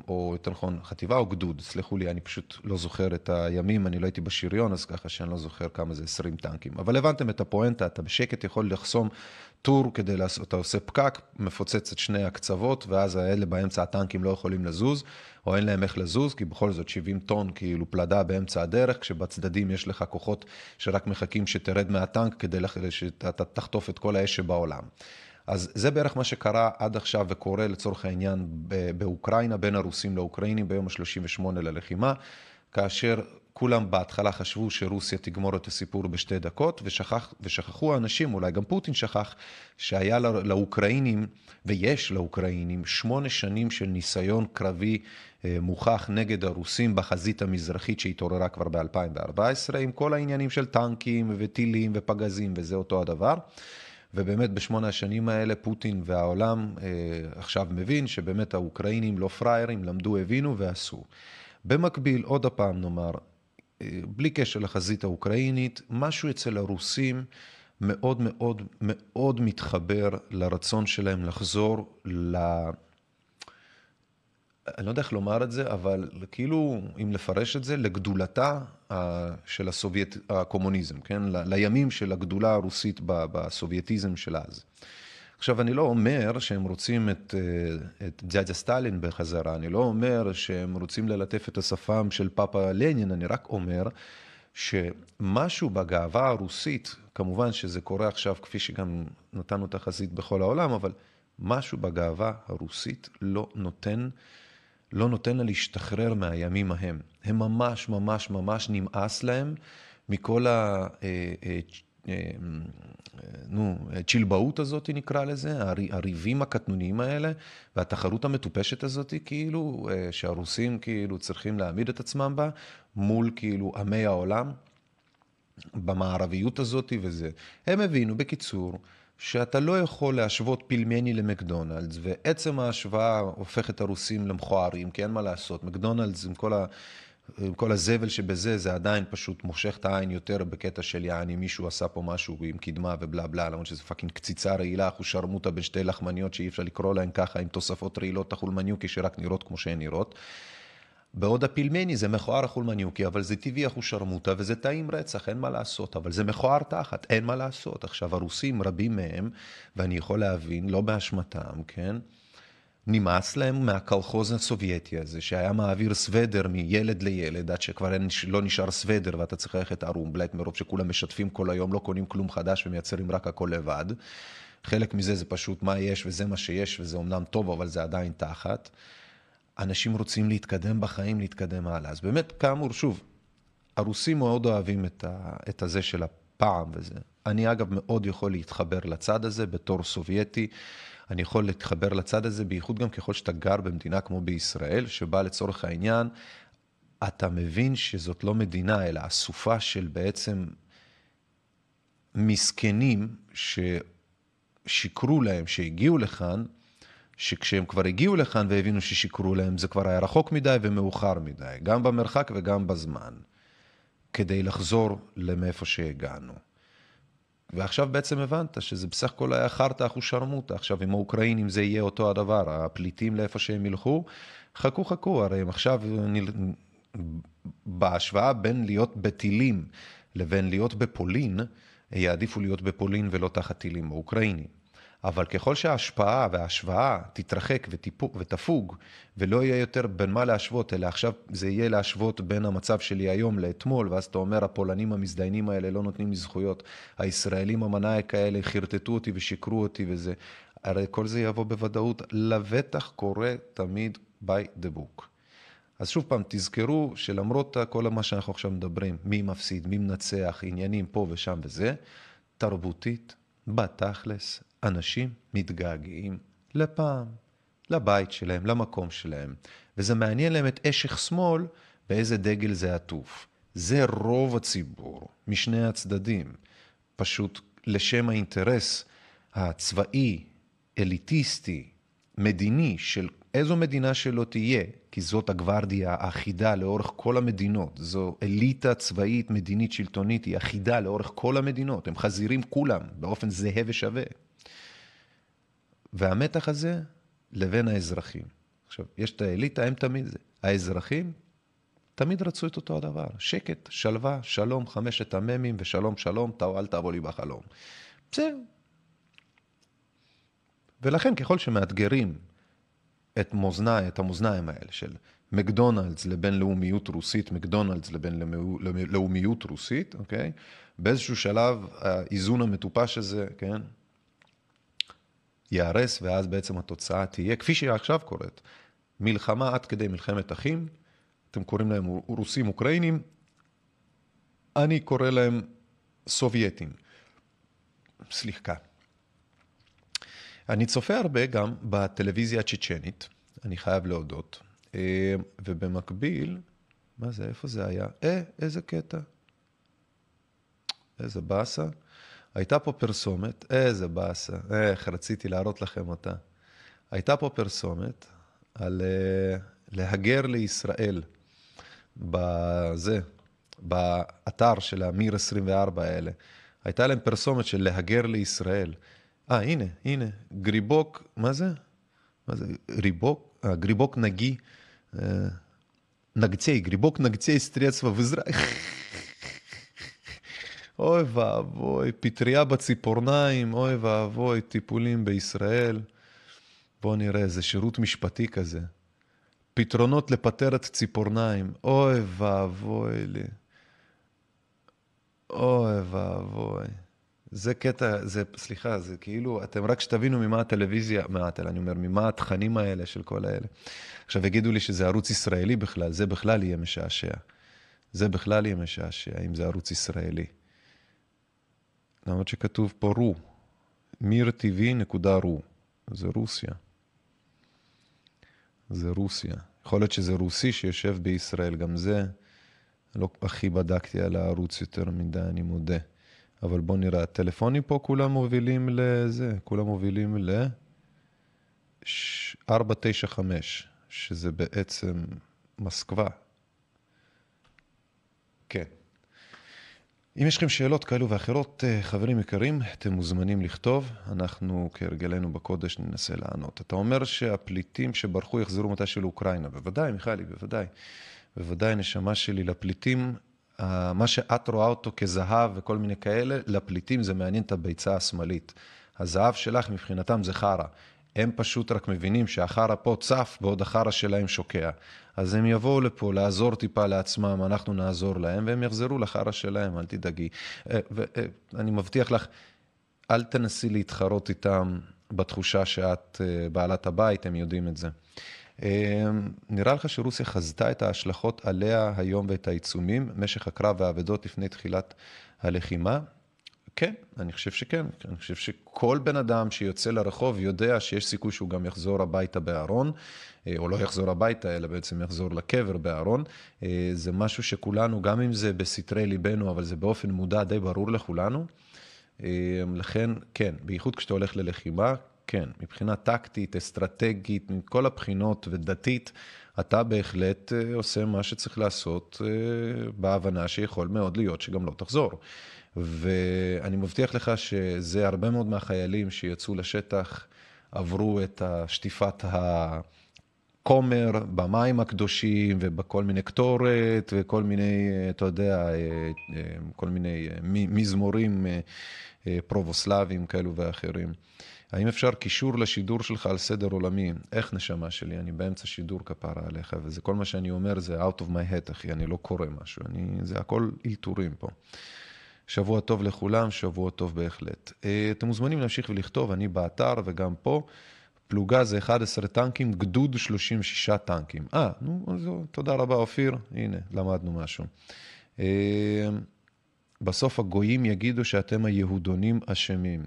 או יותר נכון, חטיבה או גדוד, סלחו לי, אני פשוט לא זוכר את הימים, אני לא הייתי בשריון, אז ככה שאני לא זוכר כמה זה 20 טנקים. אבל הבנתם את הפואנטה, אתה בשקט יכול לחסום טור כדי לעשות, אתה עושה פקק, מפוצץ את שני הקצוות, ואז האלה באמצע הטנקים לא יכולים לזוז, או אין להם איך לזוז, כי בכל זאת 70 טון כאילו פלדה באמצע הדרך, כשבצדדים יש לך כוחות שרק מחכים שתרד מהטנק כדי שאתה תחטוף את כל האש שבעולם. אז זה בערך מה שקרה עד עכשיו וקורה לצורך העניין באוקראינה, בין הרוסים לאוקראינים ביום ה-38 ללחימה, כאשר כולם בהתחלה חשבו שרוסיה תגמור את הסיפור בשתי דקות, ושכח, ושכחו האנשים, אולי גם פוטין שכח, שהיה לאוקראינים, ויש לאוקראינים, שמונה שנים של ניסיון קרבי אה, מוכח נגד הרוסים בחזית המזרחית שהתעוררה כבר ב-2014, עם כל העניינים של טנקים וטילים ופגזים, וזה אותו הדבר. ובאמת בשמונה השנים האלה פוטין והעולם אה, עכשיו מבין שבאמת האוקראינים לא פראיירים, למדו, הבינו ועשו. במקביל, עוד הפעם נאמר, בלי קשר לחזית האוקראינית, משהו אצל הרוסים מאוד מאוד מאוד מתחבר לרצון שלהם לחזור ל... אני לא יודע איך לומר את זה, אבל כאילו, אם לפרש את זה, לגדולתה של הסובייט, הקומוניזם, כן? לימים של הגדולה הרוסית בסובייטיזם של אז. עכשיו, אני לא אומר שהם רוצים את, אה, את דז'ה סטלין בחזרה, אני לא אומר שהם רוצים ללטף את השפם של פאפה לנין, אני רק אומר שמשהו בגאווה הרוסית, כמובן שזה קורה עכשיו כפי שגם נתנו תחזית בכל העולם, אבל משהו בגאווה הרוסית לא נותן לא נותן לה להשתחרר מהימים ההם. הם ממש ממש ממש נמאס להם מכל ה... אה, אה, אה, נו, צ'ילבאות הזאת נקרא לזה, הריבים הקטנוניים האלה, והתחרות המטופשת הזאת, כאילו, שהרוסים כאילו צריכים להעמיד את עצמם בה, מול כאילו עמי העולם, במערביות הזאת וזה. הם הבינו, בקיצור, שאתה לא יכול להשוות פלמני למקדונלדס, ועצם ההשוואה הופך את הרוסים למכוערים, כי אין מה לעשות. מקדונלדס עם כל, ה, עם כל הזבל שבזה, זה עדיין פשוט מושך את העין יותר בקטע של יעני, מישהו עשה פה משהו עם קדמה ובלה בלה, למרות שזה fucking קציצה רעילה, אחושרמוטה בין שתי לחמניות שאי אפשר לקרוא להן ככה, עם תוספות רעילות החולמניוקי שרק נראות כמו שהן נראות. בעוד הפילמני זה מכוער החולמניוקי, אבל זה טבעי אחושרמוטה וזה טעים רצח, אין מה לעשות, אבל זה מכוער תחת, אין מה לעשות. עכשיו, הרוסים, רבים מהם, ואני יכול להבין, לא באשמתם, כן? נמאס להם מהקלחוז הסובייטי הזה, שהיה מעביר סוודר מילד לילד, עד שכבר אין, לא נשאר סוודר ואתה צריך ללכת ערום בלייט, מרוב שכולם משתפים כל היום, לא קונים כלום חדש ומייצרים רק הכל לבד. חלק מזה זה פשוט מה יש וזה מה שיש, וזה אומנם טוב, אבל זה עדיין תחת. אנשים רוצים להתקדם בחיים, להתקדם הלאה. אז באמת, כאמור, שוב, הרוסים מאוד אוהבים את, ה, את הזה של הפעם וזה. אני אגב מאוד יכול להתחבר לצד הזה בתור סובייטי. אני יכול להתחבר לצד הזה, בייחוד גם ככל שאתה גר במדינה כמו בישראל, שבה לצורך העניין, אתה מבין שזאת לא מדינה, אלא אסופה של בעצם מסכנים ששיקרו להם, שהגיעו לכאן, שכשהם כבר הגיעו לכאן והבינו ששיקרו להם, זה כבר היה רחוק מדי ומאוחר מדי, גם במרחק וגם בזמן, כדי לחזור למאיפה שהגענו. ועכשיו בעצם הבנת שזה בסך הכל היה חרטא אחושרמוטה. עכשיו, עם האוקראינים זה יהיה אותו הדבר, הפליטים לאיפה שהם ילכו, חכו חכו, הרי הם עכשיו, בהשוואה בין להיות בטילים לבין להיות בפולין, יעדיפו להיות בפולין ולא תחת טילים האוקראינים. אבל ככל שההשפעה וההשוואה תתרחק ותפוג, ולא יהיה יותר בין מה להשוות, אלא עכשיו זה יהיה להשוות בין המצב שלי היום לאתמול, ואז אתה אומר, הפולנים המזדיינים האלה לא נותנים לי זכויות, הישראלים המנאייק האלה חרטטו אותי ושיקרו אותי וזה, הרי כל זה יבוא בוודאות, לבטח קורה תמיד by the book. אז שוב פעם, תזכרו שלמרות כל מה שאנחנו עכשיו מדברים, מי מפסיד, מי מנצח, עניינים פה ושם וזה, תרבותית, בתכלס, אנשים מתגעגעים לפעם, לבית שלהם, למקום שלהם, וזה מעניין להם את אשך שמאל באיזה דגל זה עטוף. זה רוב הציבור, משני הצדדים, פשוט לשם האינטרס הצבאי, אליטיסטי, מדיני, של איזו מדינה שלא תהיה, כי זאת הגוורדיה האחידה לאורך כל המדינות, זו אליטה צבאית, מדינית, שלטונית, היא אחידה לאורך כל המדינות, הם חזירים כולם באופן זהה ושווה. והמתח הזה לבין האזרחים. עכשיו, יש את האליטה, הם תמיד זה. האזרחים תמיד רצו את אותו הדבר, שקט, שלווה, שלום, חמשת המ"מים ושלום שלום, תאו אל תבוא לי בחלום. בסדר. ולכן ככל שמאתגרים את מאזני, את המאזניים האלה של מקדונלדס לבין לאומיות רוסית, מקדונלדס לבין לאומיות רוסית, אוקיי? באיזשהו שלב האיזון המטופש הזה, כן? ייהרס, ואז בעצם התוצאה תהיה, כפי שהיא עכשיו קורית, מלחמה עד כדי מלחמת אחים, אתם קוראים להם רוסים אוקראינים, אני קורא להם סובייטים. סליחה. אני צופה הרבה גם בטלוויזיה הצ'צ'נית, אני חייב להודות, אה, ובמקביל, מה זה, איפה זה היה? אה, איזה קטע. איזה באסה. הייתה פה פרסומת, איזה באסה, איך רציתי להראות לכם אותה. הייתה פה פרסומת על uh, להגר לישראל. בזה, באתר של המיר 24 האלה, הייתה להם פרסומת של להגר לישראל. אה, הנה, הנה, גריבוק, מה זה? מה זה? ריבוק, אה, גריבוק נגי, אה, נגצי, גריבוק נגצי סטרצווה וזרע. אוי ואבוי, פטריה בציפורניים, אוי ואבוי, טיפולים בישראל. בואו נראה, איזה שירות משפטי כזה. פתרונות לפטרת ציפורניים. אוי ואבוי לי. אוי ואבוי. זה קטע, זה, סליחה, זה כאילו, אתם רק שתבינו ממה הטלוויזיה, מה, אני אומר, ממה התכנים האלה של כל האלה. עכשיו יגידו לי שזה ערוץ ישראלי בכלל, זה בכלל יהיה משעשע. זה בכלל יהיה משעשע, אם זה ערוץ ישראלי. למרות שכתוב פה רו, מיר טבעי נקודה רו, זה רוסיה. זה רוסיה. יכול להיות שזה רוסי שיושב בישראל, גם זה לא הכי בדקתי על הערוץ יותר מדי, אני מודה. אבל בואו נראה, הטלפונים פה כולם מובילים לזה, כולם מובילים ל... 495, שזה בעצם מוסקבה. כן. אם יש לכם שאלות כאלו ואחרות, אה, חברים יקרים, אתם מוזמנים לכתוב, אנחנו כהרגלנו בקודש ננסה לענות. אתה אומר שהפליטים שברחו יחזרו מתישהו לאוקראינה. בוודאי, מיכאלי, בוודאי. בוודאי, נשמה שלי, לפליטים, מה שאת רואה אותו כזהב וכל מיני כאלה, לפליטים זה מעניין את הביצה השמאלית. הזהב שלך מבחינתם זה חרא. הם פשוט רק מבינים שהחרא פה צף בעוד החרא שלהם שוקע. אז הם יבואו לפה לעזור טיפה לעצמם, אנחנו נעזור להם, והם יחזרו לחרא שלהם, אל תדאגי. ואני אה, מבטיח לך, אל תנסי להתחרות איתם בתחושה שאת אה, בעלת הבית, הם יודעים את זה. אה, נראה לך שרוסיה חזתה את ההשלכות עליה היום ואת העיצומים, משך הקרב והאבדות לפני תחילת הלחימה? כן, אני חושב שכן. אני חושב שכל בן אדם שיוצא לרחוב יודע שיש סיכוי שהוא גם יחזור הביתה בארון, אה, או לא יחזור הביתה, אלא בעצם יחזור לקבר בארון. אה, זה משהו שכולנו, גם אם זה בסתרי ליבנו, אבל זה באופן מודע די ברור לכולנו. אה, לכן, כן, בייחוד כשאתה הולך ללחימה, כן, מבחינה טקטית, אסטרטגית, מכל הבחינות ודתית, אתה בהחלט עושה מה שצריך לעשות בהבנה שיכול מאוד להיות שגם לא תחזור. ואני מבטיח לך שזה הרבה מאוד מהחיילים שיצאו לשטח עברו את שטיפת הכומר במים הקדושים ובכל מיני קטורת וכל מיני, אתה יודע, כל מיני מזמורים פרובוסלביים כאלו ואחרים. האם אפשר קישור לשידור שלך על סדר עולמי? איך נשמה שלי? אני באמצע שידור כפרה עליך, וזה כל מה שאני אומר זה out of my head, אחי, אני לא קורא משהו, אני, זה הכל אלתורים פה. שבוע טוב לכולם, שבוע טוב בהחלט. אה, אתם מוזמנים להמשיך ולכתוב, אני באתר וגם פה. פלוגה זה 11 טנקים, גדוד 36 טנקים. אה, נו, אז תודה רבה אופיר, הנה, למדנו משהו. אה, בסוף הגויים יגידו שאתם היהודונים אשמים.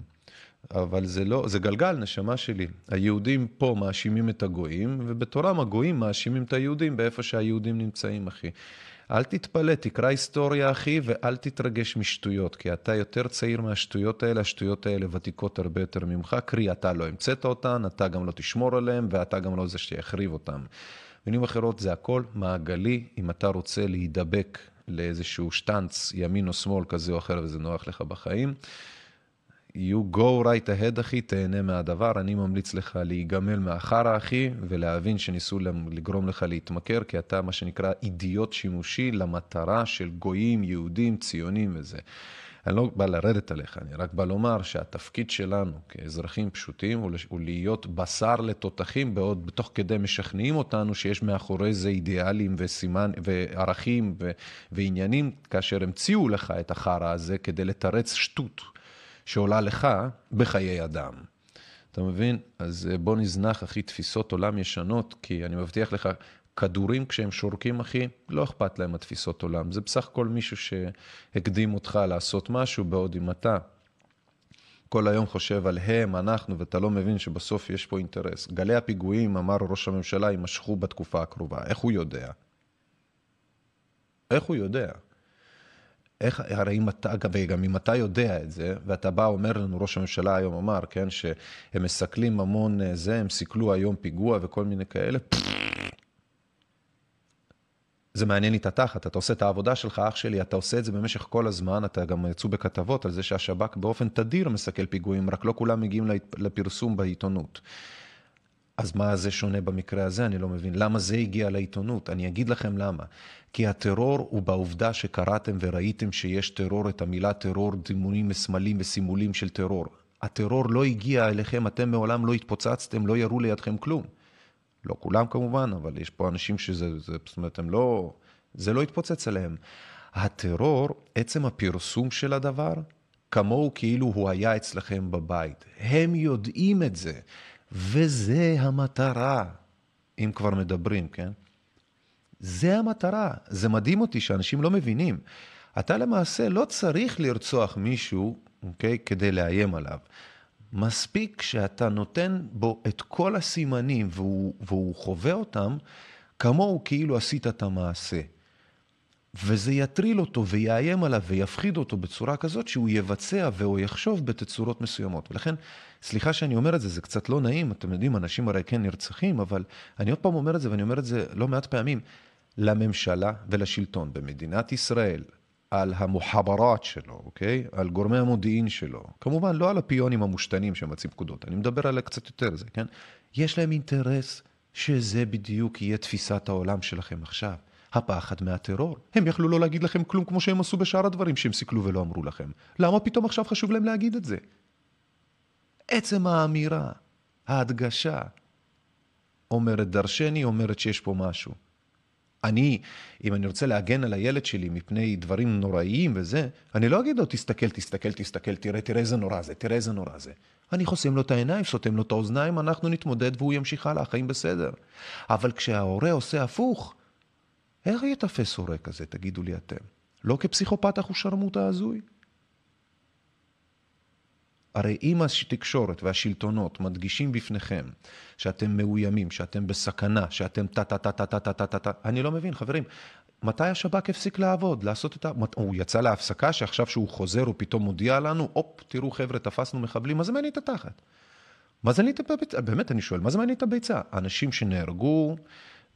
אבל זה לא, זה גלגל, נשמה שלי. היהודים פה מאשימים את הגויים, ובתורם הגויים מאשימים את היהודים באיפה שהיהודים נמצאים, אחי. אל תתפלא, תקרא היסטוריה, אחי, ואל תתרגש משטויות, כי אתה יותר צעיר מהשטויות האלה, השטויות האלה ותיקות הרבה יותר ממך, קרי, אתה לא המצאת אותן, אתה גם לא תשמור עליהן, ואתה גם לא זה שיחריב אותן. במילים אחרות, זה הכל מעגלי, אם אתה רוצה להידבק לאיזשהו שטנץ, ימין או שמאל כזה או אחר, וזה נוח לך בחיים. You go right ahead, אחי, תהנה מהדבר. אני ממליץ לך להיגמל מהחרא, אחי, ולהבין שניסו לגרום לך להתמכר, כי אתה, מה שנקרא, אידיוט שימושי למטרה של גויים, יהודים, ציונים וזה. אני לא בא לרדת עליך, אני רק בא לומר שהתפקיד שלנו כאזרחים פשוטים הוא, להיות בשר לתותחים, בעוד בתוך כדי משכנעים אותנו שיש מאחורי זה אידיאלים וסימן, וערכים ו, ועניינים, כאשר המציאו לך את החרא הזה כדי לתרץ שטות שעולה לך בחיי אדם. אתה מבין? אז אה, בוא נזנח, אחי, תפיסות עולם ישנות, כי אני מבטיח לך, כדורים כשהם שורקים, אחי, לא אכפת להם התפיסות עולם. זה בסך הכל מישהו שהקדים אותך לעשות משהו, בעוד אם אתה כל היום חושב על הם, אנחנו, ואתה לא מבין שבסוף יש פה אינטרס. גלי הפיגועים, אמר ראש הממשלה, יימשכו בתקופה הקרובה. איך הוא יודע? איך הוא יודע? איך, הרי אם אתה, וגם אם אתה יודע את זה, ואתה בא, אומר לנו, ראש הממשלה היום אמר, כן, שהם מסכלים המון אה, זה, הם סיכלו היום פיגוע וכל מיני כאלה, זה מעניין לי את התחת, אתה עושה את העבודה שלך, אח שלי, אתה עושה את זה במשך כל הזמן, אתה גם יצאו בכתבות על זה שהשב"כ באופן תדיר מסכל פיגועים, רק לא כולם מגיעים לפרסום בעיתונות. אז מה זה שונה במקרה הזה? אני לא מבין. למה זה הגיע לעיתונות? אני אגיד לכם למה. כי הטרור הוא בעובדה שקראתם וראיתם שיש טרור, את המילה טרור, דימונים מסמלים וסימולים של טרור. הטרור לא הגיע אליכם, אתם מעולם לא התפוצצתם, לא ירו לידכם כלום. לא כולם כמובן, אבל יש פה אנשים שזה, זה, זאת אומרת, הם לא, זה לא התפוצץ עליהם. הטרור, עצם הפרסום של הדבר, כמוהו כאילו הוא היה אצלכם בבית. הם יודעים את זה, וזה המטרה, אם כבר מדברים, כן? זה המטרה. זה מדהים אותי שאנשים לא מבינים. אתה למעשה לא צריך לרצוח מישהו, אוקיי, כדי לאיים עליו. מספיק שאתה נותן בו את כל הסימנים והוא, והוא חווה אותם, כמוהו כאילו עשית את המעשה. וזה יטריל אותו ויאיים עליו ויפחיד אותו בצורה כזאת שהוא יבצע והוא יחשוב בתצורות מסוימות. ולכן, סליחה שאני אומר את זה, זה קצת לא נעים, אתם יודעים, אנשים הרי כן נרצחים, אבל אני עוד פעם אומר את זה, ואני אומר את זה לא מעט פעמים, לממשלה ולשלטון במדינת ישראל, על המוחברות שלו, אוקיי? על גורמי המודיעין שלו. כמובן, לא על הפיונים המושתנים שמציעים פקודות, אני מדבר על קצת יותר זה, כן? יש להם אינטרס שזה בדיוק יהיה תפיסת העולם שלכם עכשיו. הפחד מהטרור. הם יכלו לא להגיד לכם כלום כמו שהם עשו בשאר הדברים שהם סיכלו ולא אמרו לכם. למה פתאום עכשיו חשוב להם להגיד את זה? עצם האמירה, ההדגשה, אומרת דרשני, אומרת שיש פה משהו. אני, אם אני רוצה להגן על הילד שלי מפני דברים נוראיים וזה, אני לא אגיד לו, תסתכל, תסתכל, תסתכל, תראה, תראה איזה נורא זה, תראה איזה נורא זה. אני חוסם לו את העיניים, סותם לו את האוזניים, אנחנו נתמודד והוא ימשיך הלאה, החיים בסדר. אבל כשההורה עושה הפוך, איך יתפס הורה כזה, תגידו לי אתם? לא כפסיכופת אחושרמוטה הזוי? הרי אם התקשורת והשלטונות מדגישים בפניכם שאתם מאוימים, שאתם בסכנה, שאתם טה-טה-טה-טה-טה-טה-טה, אני לא מבין, חברים, מתי השב"כ הפסיק לעבוד, לעשות את ה... הוא יצא להפסקה שעכשיו שהוא חוזר הוא פתאום מודיע לנו, הופ, תראו חבר'ה, תפסנו מחבלים, מה זה מעניין את התחת? מה זה מעניין את הביצה? באמת, אני שואל, מה זה מעניין את הביצה? אנשים שנהרגו,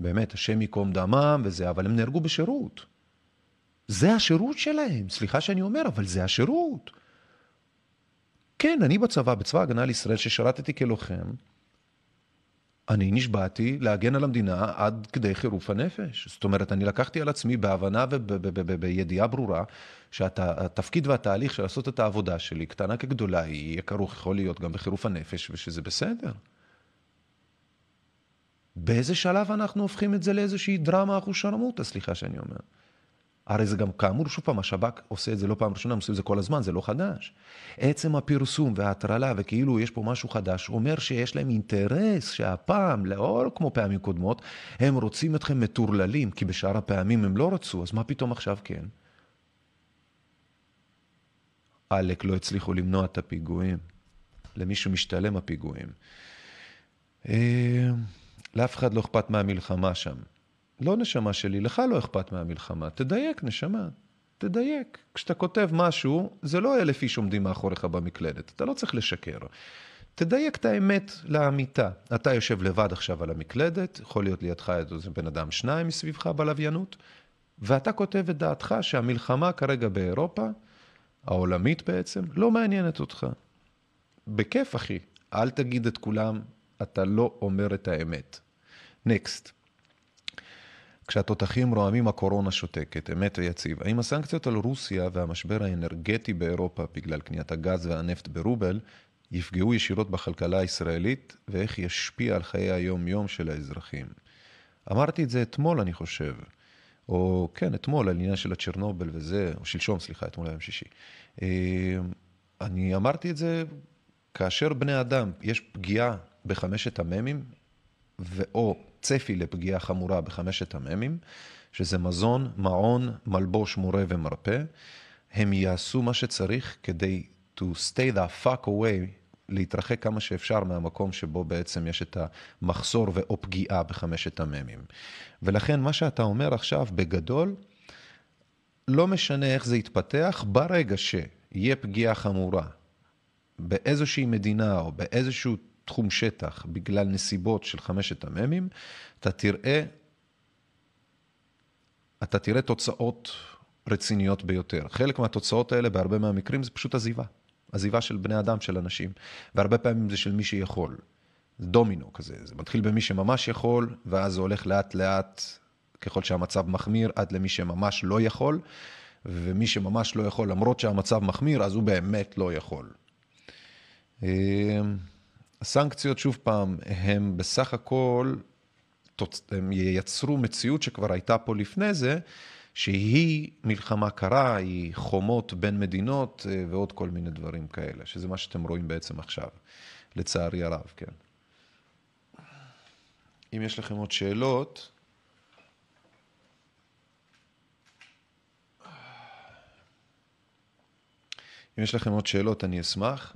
באמת, השם ייקום דמם וזה, אבל הם נהרגו בשירות. זה השירות שלהם, סליחה שאני אומר, אבל זה השירות. כן, אני בצבא, בצבא ההגנה לישראל, ששירתתי כלוחם, אני נשבעתי להגן על המדינה עד כדי חירוף הנפש. זאת אומרת, אני לקחתי על עצמי בהבנה ובידיעה ברורה שהתפקיד והתהליך של לעשות את העבודה שלי, קטנה כגדולה, יהיה כרוך, יכול להיות גם בחירוף הנפש, ושזה בסדר. באיזה שלב אנחנו הופכים את זה לאיזושהי דרמה אחושרמוטה, סליחה שאני אומר. הרי זה גם, כאמור, שוב פעם, השב"כ עושה את זה לא פעם ראשונה, הם עושים את זה כל הזמן, זה לא חדש. עצם הפרסום וההטרלה, וכאילו יש פה משהו חדש, אומר שיש להם אינטרס שהפעם, לא כמו פעמים קודמות, הם רוצים אתכם מטורללים, כי בשאר הפעמים הם לא רצו, אז מה פתאום עכשיו כן? עלק לא הצליחו למנוע את הפיגועים. למישהו משתלם הפיגועים. אה, לאף אחד לא אכפת מהמלחמה שם. לא נשמה שלי, לך לא אכפת מהמלחמה. תדייק, נשמה. תדייק. כשאתה כותב משהו, זה לא אלף איש עומדים מאחוריך במקלדת. אתה לא צריך לשקר. תדייק את האמת לאמיתה. אתה יושב לבד עכשיו על המקלדת, יכול להיות לידך איזה בן אדם שניים מסביבך בלוויינות, ואתה כותב את דעתך שהמלחמה כרגע באירופה, העולמית בעצם, לא מעניינת אותך. בכיף, אחי. אל תגיד את כולם, אתה לא אומר את האמת. נקסט. כשהתותחים רועמים הקורונה שותקת, אמת ויציב. האם הסנקציות על רוסיה והמשבר האנרגטי באירופה בגלל קניית הגז והנפט ברובל יפגעו ישירות בכלכלה הישראלית ואיך ישפיע על חיי היום-יום של האזרחים? אמרתי את זה אתמול, אני חושב. או כן, אתמול, על עניין של הצ'רנובל וזה, או שלשום, סליחה, אתמול היום שישי. אה, אני אמרתי את זה כאשר בני אדם, יש פגיעה בחמשת המ"מים, ואו צפי לפגיעה חמורה בחמשת המ"מים, שזה מזון, מעון, מלבוש, מורה ומרפא, הם יעשו מה שצריך כדי to stay the fuck away, להתרחק כמה שאפשר מהמקום שבו בעצם יש את המחסור ואו פגיעה בחמשת המ"מים. ולכן מה שאתה אומר עכשיו בגדול, לא משנה איך זה יתפתח, ברגע שיהיה פגיעה חמורה באיזושהי מדינה או באיזשהו תחום שטח בגלל נסיבות של חמשת המ"מים, אתה תראה, אתה תראה תוצאות רציניות ביותר. חלק מהתוצאות האלה, בהרבה מהמקרים, זה פשוט עזיבה. עזיבה של בני אדם, של אנשים. והרבה פעמים זה של מי שיכול. זה דומינו כזה, זה מתחיל במי שממש יכול, ואז זה הולך לאט לאט, ככל שהמצב מחמיר, עד למי שממש לא יכול, ומי שממש לא יכול, למרות שהמצב מחמיר, אז הוא באמת לא יכול. הסנקציות, שוב פעם, הם בסך הכל, הם ייצרו מציאות שכבר הייתה פה לפני זה, שהיא מלחמה קרה, היא חומות בין מדינות אה, ועוד כל מיני דברים כאלה, שזה מה שאתם רואים בעצם עכשיו, לצערי הרב, כן. אם יש לכם עוד שאלות, אם יש לכם עוד שאלות, אני אשמח.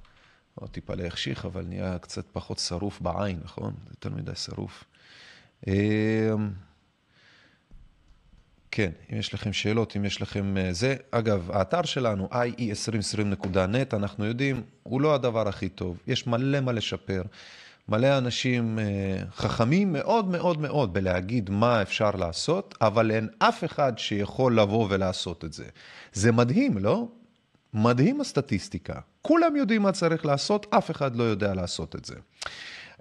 עוד טיפה להחשיך, אבל נהיה קצת פחות שרוף בעין, נכון? יותר מדי שרוף. אמ, כן, אם יש לכם שאלות, אם יש לכם אה, זה. אגב, האתר שלנו, ie2020.net, אנחנו יודעים, הוא לא הדבר הכי טוב. יש מלא מה לשפר. מלא אנשים אה, חכמים מאוד מאוד מאוד בלהגיד מה אפשר לעשות, אבל אין אף אחד שיכול לבוא ולעשות את זה. זה מדהים, לא? מדהים הסטטיסטיקה. כולם יודעים מה צריך לעשות, אף אחד לא יודע לעשות את זה.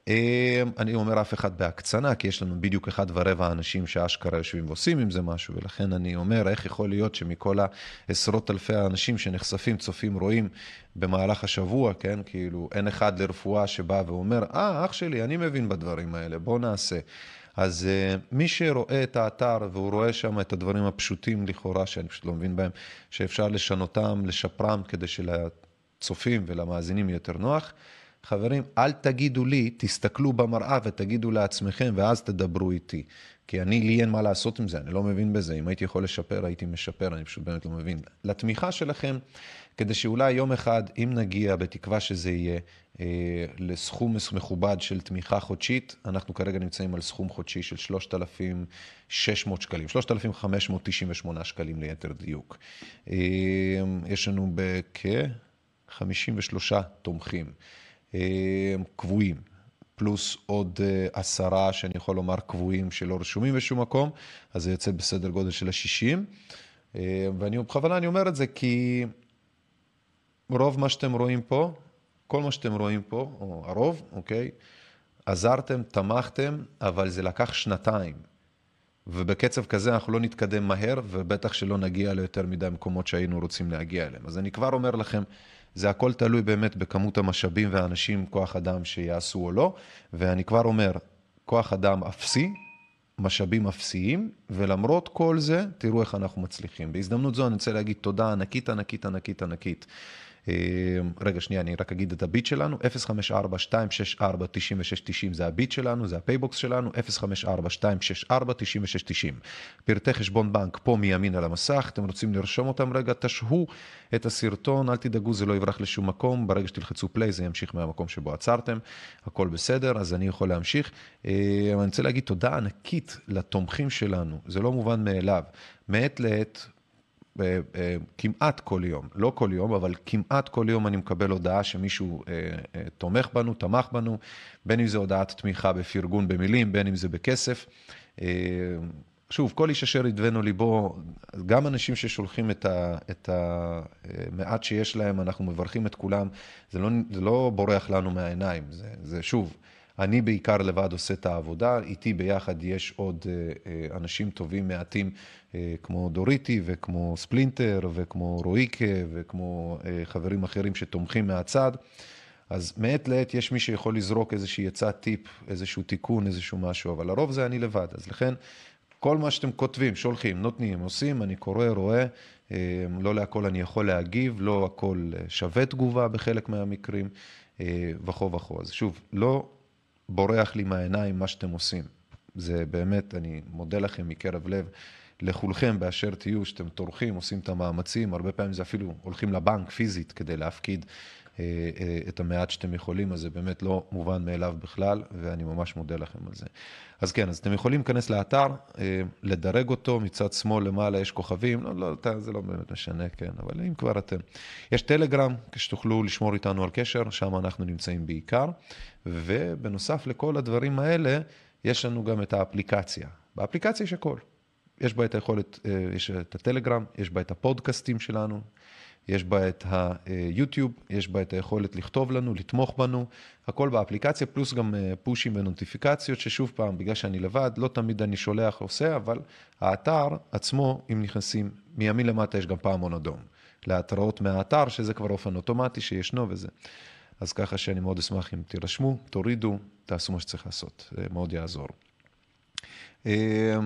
אמ, אני אומר אף אחד בהקצנה, כי יש לנו בדיוק אחד ורבע אנשים שאשכרה יושבים ועושים עם זה משהו, ולכן אני אומר, איך יכול להיות שמכל העשרות אלפי האנשים שנחשפים, צופים, רואים במהלך השבוע, כן, כאילו, אין אחד לרפואה שבא ואומר, אה, אח שלי, אני מבין בדברים האלה, בוא נעשה. אז uh, מי שרואה את האתר והוא רואה שם את הדברים הפשוטים לכאורה, שאני פשוט לא מבין בהם, שאפשר לשנותם, לשפרם, כדי שלצופים ולמאזינים יהיה יותר נוח, חברים, אל תגידו לי, תסתכלו במראה ותגידו לעצמכם, ואז תדברו איתי. כי אני, לי אין מה לעשות עם זה, אני לא מבין בזה. אם הייתי יכול לשפר, הייתי משפר, אני פשוט באמת לא מבין. לתמיכה שלכם, כדי שאולי יום אחד, אם נגיע, בתקווה שזה יהיה, אה, לסכום מכובד של תמיכה חודשית, אנחנו כרגע נמצאים על סכום חודשי של 3,600 שקלים, 3,598 שקלים ליתר דיוק. אה, יש לנו בכ-53 תומכים. אה, קבועים, פלוס עוד עשרה שאני יכול לומר קבועים שלא רשומים בשום מקום, אז זה יוצא בסדר גודל של ה-60. אה, ואני בכוונה אני אומר את זה כי רוב מה שאתם רואים פה, כל מה שאתם רואים פה, או הרוב, אוקיי, עזרתם, תמכתם, אבל זה לקח שנתיים. ובקצב כזה אנחנו לא נתקדם מהר, ובטח שלא נגיע ליותר מדי מקומות שהיינו רוצים להגיע אליהם. אז אני כבר אומר לכם, זה הכל תלוי באמת בכמות המשאבים והאנשים, כוח אדם שיעשו או לא, ואני כבר אומר, כוח אדם אפסי, משאבים אפסיים, ולמרות כל זה, תראו איך אנחנו מצליחים. בהזדמנות זו אני רוצה להגיד תודה ענקית, ענקית, ענקית, ענקית רגע, שנייה, אני רק אגיד את הביט שלנו, 054-264-9690 זה הביט שלנו, זה הפייבוקס שלנו, 054-264-9690. פרטי חשבון בנק פה מימין על המסך, אתם רוצים לרשום אותם רגע, תשהו את הסרטון, אל תדאגו, זה לא יברח לשום מקום, ברגע שתלחצו פליי זה ימשיך מהמקום שבו עצרתם, הכל בסדר, אז אני יכול להמשיך. אמ, אני רוצה להגיד תודה ענקית לתומכים שלנו, זה לא מובן מאליו. מעת לעת, כמעט כל יום, לא כל יום, אבל כמעט כל יום אני מקבל הודעה שמישהו אה, אה, תומך בנו, תמך בנו, בין אם זה הודעת תמיכה בפרגון במילים, בין אם זה בכסף. אה, שוב, כל איש אשר ידבנו ליבו, גם אנשים ששולחים את המעט שיש להם, אנחנו מברכים את כולם, זה לא, זה לא בורח לנו מהעיניים, זה, זה שוב, אני בעיקר לבד עושה את העבודה, איתי ביחד יש עוד אה, אנשים טובים מעטים אה, כמו דוריטי וכמו ספלינטר וכמו רואיקה וכמו אה, חברים אחרים שתומכים מהצד. אז מעת לעת יש מי שיכול לזרוק איזושהי עצת טיפ, איזשהו תיקון, איזשהו משהו, אבל לרוב זה אני לבד. אז לכן, כל מה שאתם כותבים, שולחים, נותנים, עושים, אני קורא, רואה, לא להכל אני יכול להגיב, לא הכל שווה תגובה בחלק מהמקרים, וכו' וכו'. אז שוב, לא בורח לי מהעיניים מה שאתם עושים. זה באמת, אני מודה לכם מקרב לב, לכולכם באשר תהיו, שאתם טורחים, עושים את המאמצים, הרבה פעמים זה אפילו הולכים לבנק פיזית כדי להפקיד אה, אה, את המעט שאתם יכולים, אז זה באמת לא מובן מאליו בכלל, ואני ממש מודה לכם על זה. אז כן, אז אתם יכולים להיכנס לאתר, אה, לדרג אותו, מצד שמאל למעלה יש כוכבים, לא, לא, זה לא באמת משנה, כן, אבל אם כבר אתם. יש טלגרם, כשתוכלו לשמור איתנו על קשר, שם אנחנו נמצאים בעיקר, ובנוסף לכל הדברים האלה, יש לנו גם את האפליקציה. באפליקציה יש הכל. יש בה את היכולת, יש את הטלגרם, יש בה את הפודקאסטים שלנו, יש בה את היוטיוב, יש בה את היכולת לכתוב לנו, לתמוך בנו, הכל באפליקציה, פלוס גם אה, פושים ונוטיפיקציות, ששוב פעם, בגלל שאני לבד, לא תמיד אני שולח עושה, אבל האתר עצמו, אם נכנסים, מימין למטה יש גם פעמון אדום. להתראות מהאתר, שזה כבר אופן אוטומטי שישנו וזה. אז ככה שאני מאוד אשמח אם תירשמו, תורידו, תעשו מה שצריך לעשות, זה מאוד יעזור. אה,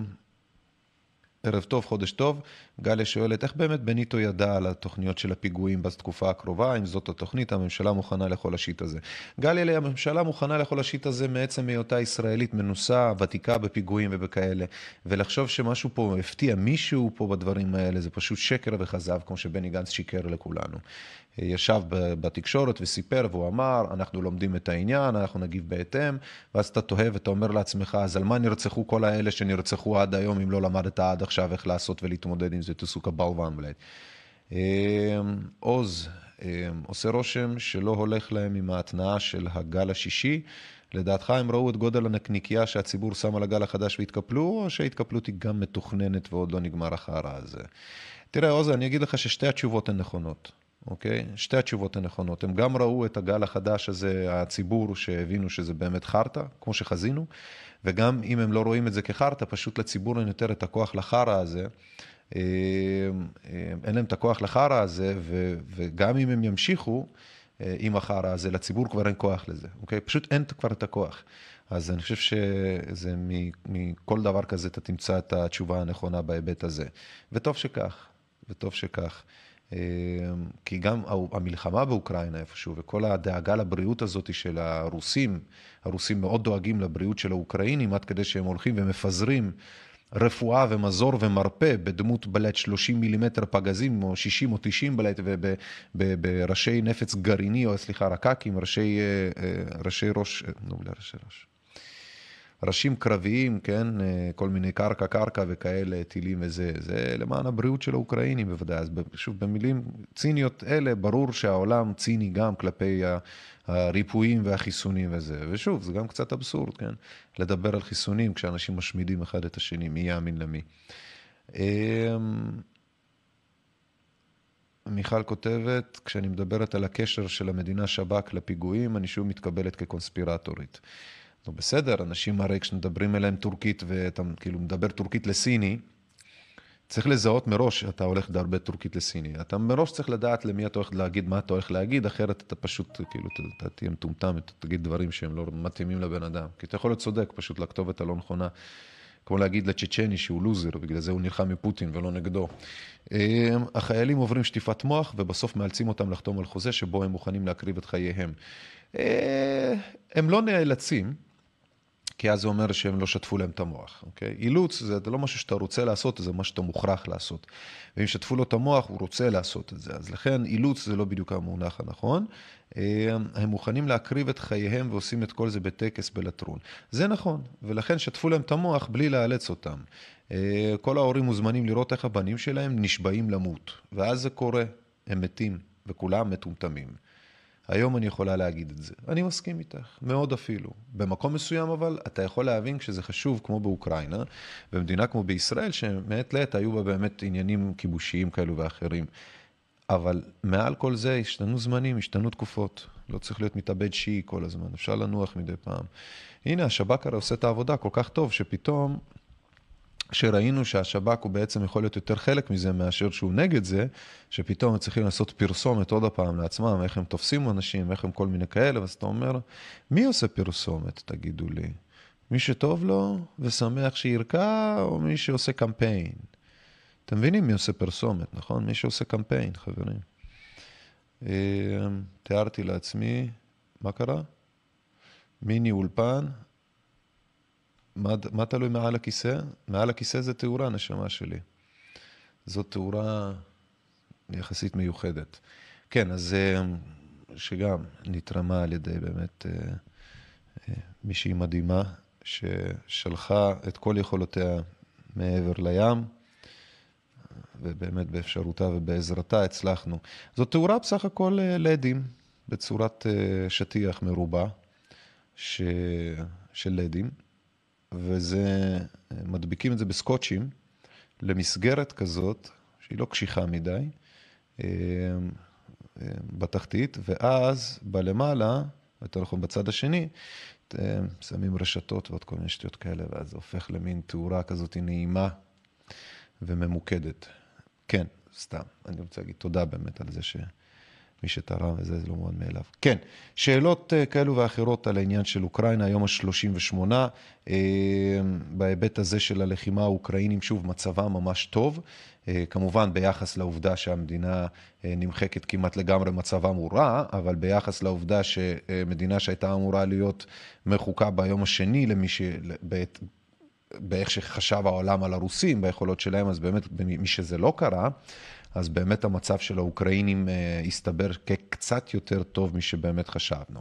ערב טוב, חודש טוב. גליה שואלת, איך באמת בניטו ידע על התוכניות של הפיגועים בתקופה הקרובה? אם זאת התוכנית, הממשלה מוכנה לכל השיט הזה. גליה, הממשלה מוכנה לכל השיט הזה מעצם היותה ישראלית מנוסה, ותיקה בפיגועים ובכאלה. ולחשוב שמשהו פה הפתיע מישהו פה בדברים האלה, זה פשוט שקר וכזב, כמו שבני גנץ שיקר לכולנו. ישב בתקשורת וסיפר והוא אמר, אנחנו לומדים את העניין, אנחנו נגיב בהתאם, ואז אתה תוהה ואתה אומר לעצמך, אז על מה נרצחו כל האלה שנרצחו עד היום, אם לא למדת עד עכשיו איך לעשות ולהתמודד עם זה, תסוקה בלבן בלעד. עוז, עושה רושם שלא הולך להם עם ההתנעה של הגל השישי. לדעתך הם ראו את גודל הנקניקייה שהציבור שם על הגל החדש והתקפלו, או שההתקפלות היא גם מתוכננת ועוד לא נגמר החרא הזה? תראה, עוז, אני אגיד לך ששתי התשובות הן נכונות. אוקיי? שתי התשובות הנכונות. הם גם ראו את הגל החדש הזה, הציבור שהבינו שזה באמת חרטא, כמו שחזינו, וגם אם הם לא רואים את זה כחרטא, פשוט לציבור אין יותר את הכוח לחרא הזה. אה, אה, אין להם את הכוח לחרא הזה, וגם אם הם ימשיכו אה, עם החרא הזה, לציבור כבר אין כוח לזה, אוקיי? פשוט אין כבר את הכוח. אז אני חושב שזה מכל דבר כזה אתה תמצא את התשובה הנכונה בהיבט הזה. וטוב שכך, וטוב שכך. אמ, כי גם המלחמה באוקראינה איפשהו, וכל הדאגה לבריאות הזאת של הרוסים, הרוסים מאוד דואגים לבריאות של האוקראינים, עד כדי שהם הולכים ומפזרים רפואה ומזור ומרפא בדמות בלט 30 מילימטר פגזים, או 60 או 90 בלט, ובראשי נפץ גרעיני, או סליחה, רק"קים, ראשי, אה, אה, ראשי ראש, אה, נו, לא ראשי ראש. ראשים קרביים, כן, אה, כל מיני קרקע, קרקע וכאלה, טילים וזה, זה למען הבריאות של האוקראינים בוודאי. אז שוב, במילים ציניות אלה, ברור שהעולם ציני גם כלפי הריפויים והחיסונים וזה. ושוב, זה גם קצת אבסורד, כן? לדבר על חיסונים כשאנשים משמידים אחד את השני, מי יאמין למי. אמ, מיכל כותבת, כשאני מדברת על הקשר של המדינה שב"כ לפיגועים, אני שוב מתקבלת כקונספירטורית. נו בסדר, אנשים הרי כשמדברים אליהם טורקית ואתה כאילו מדבר טורקית לסיני, צריך לזהות מראש שאתה הולך לדבר טורקית לסיני. אתה מראש צריך לדעת למי אתה הולך להגיד, מה אתה הולך להגיד, אחרת אתה פשוט, כאילו, אתה תהיה מטומטם, אתה תגיד דברים שהם לא מתאימים לבן אדם. כי אתה יכול להיות צודק, פשוט לכתובת הלא נכונה. כמו להגיד לצ'צ'ני שהוא לוזר, בגלל זה הוא נלחם מפוטין ולא נגדו. אמ, החיילים עוברים שטיפת מוח ובסוף מאלצים אותם לחתום על חוזה שבו הם מוכנים להקריב את חייהם. אה, הם לא נאלצים, כי אז זה אומר שהם לא שטפו להם את המוח, אוקיי? אילוץ זה לא משהו שאתה רוצה לעשות, זה מה שאתה מוכרח לעשות. ואם שטפו לו את המוח, הוא רוצה לעשות את זה. אז לכן אילוץ זה לא בדיוק המונח הנכון. אה, הם מוכנים להקריב את חייהם ועושים את כל זה בטקס בלטרון. זה נכון, ולכן שטפו להם את המוח בלי לאלץ אותם. אה, כל ההורים מוזמנים לראות איך הבנים שלהם נשבעים למות, ואז זה קורה, הם מתים, וכולם מטומטמים. היום אני יכולה להגיד את זה. אני מסכים איתך, מאוד אפילו. במקום מסוים אבל, אתה יכול להבין כשזה חשוב, כמו באוקראינה, במדינה כמו בישראל, שמעת לעת היו בה באמת עניינים כיבושיים כאלו ואחרים. אבל מעל כל זה השתנו זמנים, השתנו תקופות. לא צריך להיות מתאבד שיעי כל הזמן, אפשר לנוח מדי פעם. הנה, השב"כ הרי עושה את העבודה כל כך טוב, שפתאום כשראינו שהשב"כ הוא בעצם יכול להיות יותר חלק מזה מאשר שהוא נגד זה, שפתאום הם צריכים לעשות פרסומת עוד הפעם לעצמם, איך הם תופסים אנשים, איך הם כל מיני כאלה, ואז אתה אומר, מי עושה פרסומת, תגידו לי? מי שטוב לו ושמח שירקע, או מי שעושה קמפיין? אתם מבינים מי עושה פרסומת, נכון? מי שעושה קמפיין, חברים. אה, תיארתי לעצמי, מה קרה? מיני אולפן, מה, מה תלוי מעל הכיסא? מעל הכיסא זה תאורה, נשמה שלי. זאת תאורה יחסית מיוחדת. כן, אז אה, שגם נתרמה על ידי באמת אה, אה, מישהי מדהימה, ששלחה את כל יכולותיה מעבר לים, ובאמת באפשרותה ובעזרתה הצלחנו. זאת תאורה בסך הכל לדים, בצורת שטיח מרובע ש... של לדים. וזה, מדביקים את זה בסקוטשים למסגרת כזאת, שהיא לא קשיחה מדי, אה, אה, בתחתית, ואז בלמעלה, יותר נכון בצד השני, אה, שמים רשתות ועוד כל מיני שטויות כאלה, ואז זה הופך למין תאורה כזאת נעימה וממוקדת. כן, סתם, אני רוצה להגיד תודה באמת על זה ש... מי שתרם וזה, זה לא מובן מאליו. כן, שאלות אה, כאלו ואחרות על העניין של אוקראינה, היום ה-38, אה, בהיבט הזה של הלחימה האוקראינים, שוב, מצבה ממש טוב. אה, כמובן, ביחס לעובדה שהמדינה נמחקת כמעט לגמרי, מצבם הוא רע, אבל ביחס לעובדה שמדינה שהייתה אמורה להיות מחוקה ביום השני למי ש... באיך שחשב העולם על הרוסים, ביכולות שלהם, אז באמת, מי שזה לא קרה, אז באמת המצב של האוקראינים אה, הסתבר כקצת יותר טוב משבאמת חשבנו.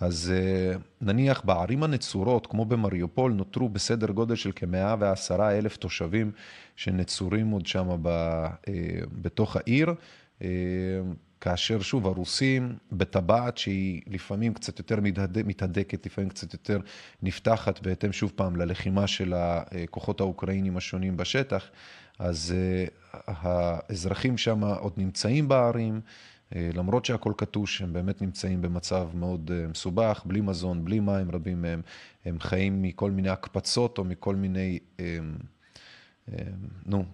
אז אה, נניח בערים הנצורות, כמו במריופול, נותרו בסדר גודל של כ-110 אלף תושבים שנצורים עוד שם ב, אה, בתוך העיר. כאשר שוב, הרוסים בטבעת שהיא לפעמים קצת יותר מתהדקת, לפעמים קצת יותר נפתחת, בהתאם שוב פעם ללחימה של הכוחות האוקראינים השונים בשטח, אז uh, האזרחים שם עוד נמצאים בערים, uh, למרות שהכל כתוש, הם באמת נמצאים במצב מאוד uh, מסובך, בלי מזון, בלי מים, רבים מהם, הם חיים מכל מיני הקפצות או מכל מיני... Uh, נו,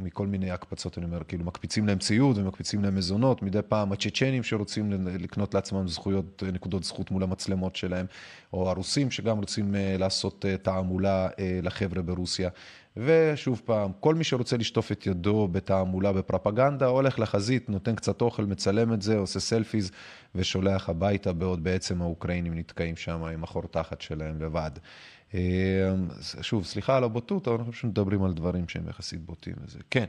מכל מיני הקפצות, אני אומר, כאילו מקפיצים להם ציוד ומקפיצים להם מזונות, מדי פעם הצ'צ'נים שרוצים לקנות לעצמם זכויות, נקודות זכות מול המצלמות שלהם, או הרוסים שגם רוצים לעשות תעמולה לחבר'ה ברוסיה. ושוב פעם, כל מי שרוצה לשטוף את ידו בתעמולה, בפרפגנדה, הולך לחזית, נותן קצת אוכל, מצלם את זה, עושה סלפיז ושולח הביתה, בעוד בעצם האוקראינים נתקעים שם עם החור תחת שלהם לבד. אה, שוב, סליחה על הבוטות, אבל אנחנו פשוט מדברים על דברים שהם יחסית בוטים וזה. כן.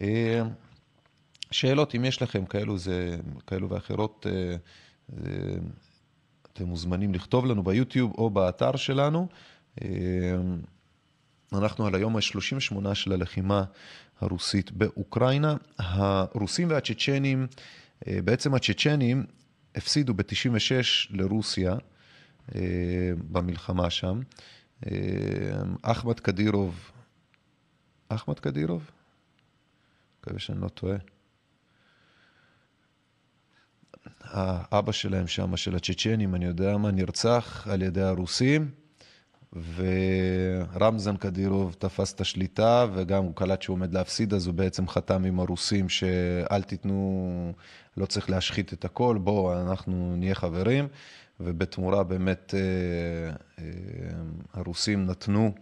אה, שאלות, אם יש לכם כאלו, זה, כאלו ואחרות, אה, אתם מוזמנים לכתוב לנו ביוטיוב או באתר שלנו. אנחנו על היום ה-38 של הלחימה הרוסית באוקראינה. הרוסים והצ'צ'נים, בעצם הצ'צ'נים הפסידו ב-96 לרוסיה במלחמה שם. אחמד קדירוב, אחמד קדירוב? מקווה שאני לא טועה. האבא שלהם שם, של הצ'צ'נים, אני יודע מה, נרצח על ידי הרוסים, ורמזן קדירוב תפס את השליטה, וגם הוא קלט שהוא עומד להפסיד, אז הוא בעצם חתם עם הרוסים שאל תיתנו, לא צריך להשחית את הכל, בואו, אנחנו נהיה חברים. ובתמורה באמת אה, אה, הרוסים נתנו,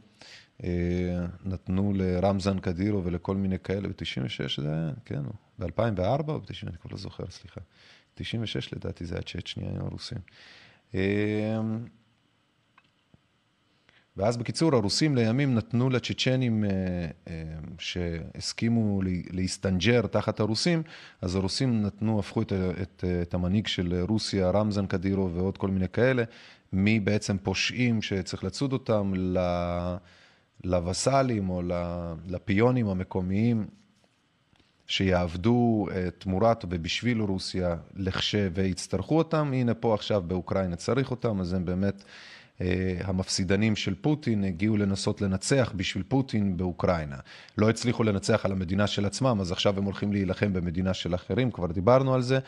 אה, נתנו לרמזן קדירו ולכל מיני כאלה, ב-96 זה היה, כן, ב-2004 או ב-90, אני כבר לא זוכר, סליחה. 96 לדעתי זה היה צ'צ'ניה עם הרוסים. ואז בקיצור, הרוסים לימים נתנו לצ'צ'נים אה, אה, שהסכימו להסתנג'ר תחת הרוסים, אז הרוסים נתנו, הפכו את, את, את המנהיג של רוסיה, רמזן קדירו ועוד כל מיני כאלה, מבעצם פושעים שצריך לצוד אותם לווסלים או לפיונים המקומיים שיעבדו תמורת ובשביל רוסיה, לכש ויצטרכו אותם, הנה פה עכשיו באוקראינה צריך אותם, אז הם באמת אה, המפסידנים של פוטין הגיעו לנסות לנצח בשביל פוטין באוקראינה. לא הצליחו לנצח על המדינה של עצמם, אז עכשיו הם הולכים להילחם במדינה של אחרים, כבר דיברנו על זה,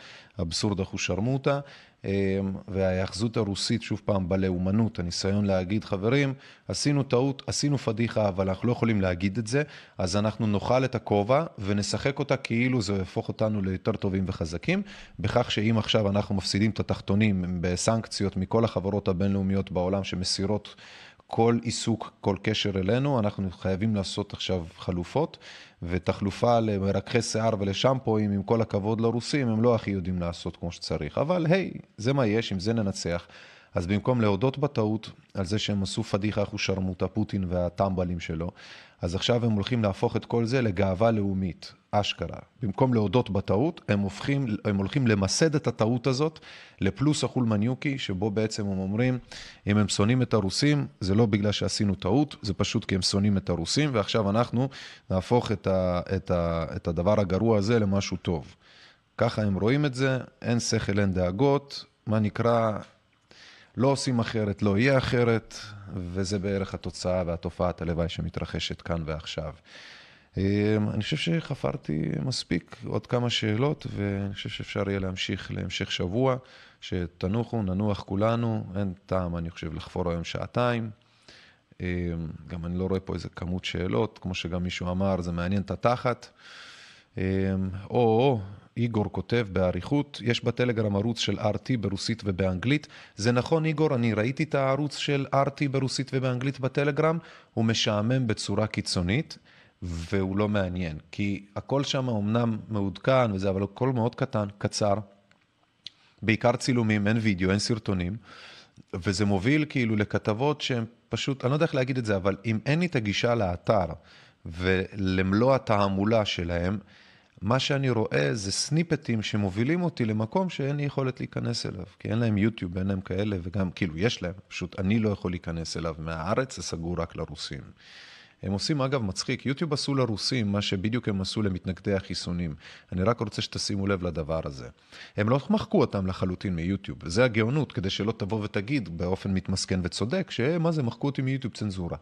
אבסורד אחושרמוטה. אמ, וההיאחזות הרוסית, שוב פעם, בלאומנות, הניסיון להגיד, חברים, עשינו טעות, עשינו פדיחה, אבל אנחנו לא יכולים להגיד את זה, אז אנחנו נאכל את הכובע ונשחק אותה כאילו זה יהפוך אותנו ליותר טובים וחזקים, בכך שאם עכשיו אנחנו מפסידים את התחתונים בסנקציות מכל החברות הבינלאומיות בעולם שמסירות כל עיסוק, כל קשר אלינו, אנחנו חייבים לעשות עכשיו חלופות, ותחלופה למרככי שיער ולשמפואים, עם כל הכבוד לרוסים, הם לא הכי יודעים לעשות כמו שצריך. אבל היי, זה מה יש, עם זה ננצח. אז במקום להודות בטעות על זה שהם עשו פדיחה אחושרמוטה, פוטין והטמבלים שלו, אז עכשיו הם הולכים להפוך את כל זה לגאווה לאומית, אשכרה. במקום להודות בטעות, הם, הופכים, הם הולכים למסד את הטעות הזאת לפלוס החולמניוקי, שבו בעצם הם אומרים, אם הם שונאים את הרוסים, זה לא בגלל שעשינו טעות, זה פשוט כי הם שונאים את הרוסים, ועכשיו אנחנו נהפוך את, ה, את, ה, את הדבר הגרוע הזה למשהו טוב. ככה הם רואים את זה, אין שכל, אין דאגות, מה נקרא, לא עושים אחרת, לא יהיה אחרת, וזה בערך התוצאה והתופעת הלוואי שמתרחשת כאן ועכשיו. אמ, אני חושב שחפרתי מספיק, עוד כמה שאלות, ואני חושב שאפשר יהיה להמשיך להמשך שבוע, שתנוחו, ננוח כולנו, אין טעם, אני חושב, לחפור היום שעתיים. אמ, גם אני לא רואה פה איזה כמות שאלות, כמו שגם מישהו אמר, זה מעניין את התחת. אמ, או-או, איגור כותב באריכות, יש בטלגרם ערוץ של RT ברוסית ובאנגלית. זה נכון, איגור, אני ראיתי את הערוץ של RT ברוסית ובאנגלית בטלגרם, הוא משעמם בצורה קיצונית, והוא לא מעניין. כי הכל שם אמנם מעודכן וזה, אבל הכל מאוד קטן, קצר. בעיקר צילומים, אין וידאו, אין סרטונים. וזה מוביל כאילו לכתבות שהן פשוט, אני לא יודע איך להגיד את זה, אבל אם אין לי את הגישה לאתר ולמלוא התעמולה שלהם, מה שאני רואה זה סניפטים שמובילים אותי למקום שאין לי יכולת להיכנס אליו, כי אין להם יוטיוב, אין להם כאלה, וגם, כאילו, יש להם, פשוט אני לא יכול להיכנס אליו מהארץ, זה סגור רק לרוסים. הם עושים, אגב, מצחיק, יוטיוב עשו לרוסים מה שבדיוק הם עשו למתנגדי החיסונים. אני רק רוצה שתשימו לב לדבר הזה. הם לא מחקו אותם לחלוטין מיוטיוב, זה הגאונות, כדי שלא תבוא ותגיד באופן מתמסכן וצודק, שמה זה, מחקו אותי מיוטיוב צנזורה.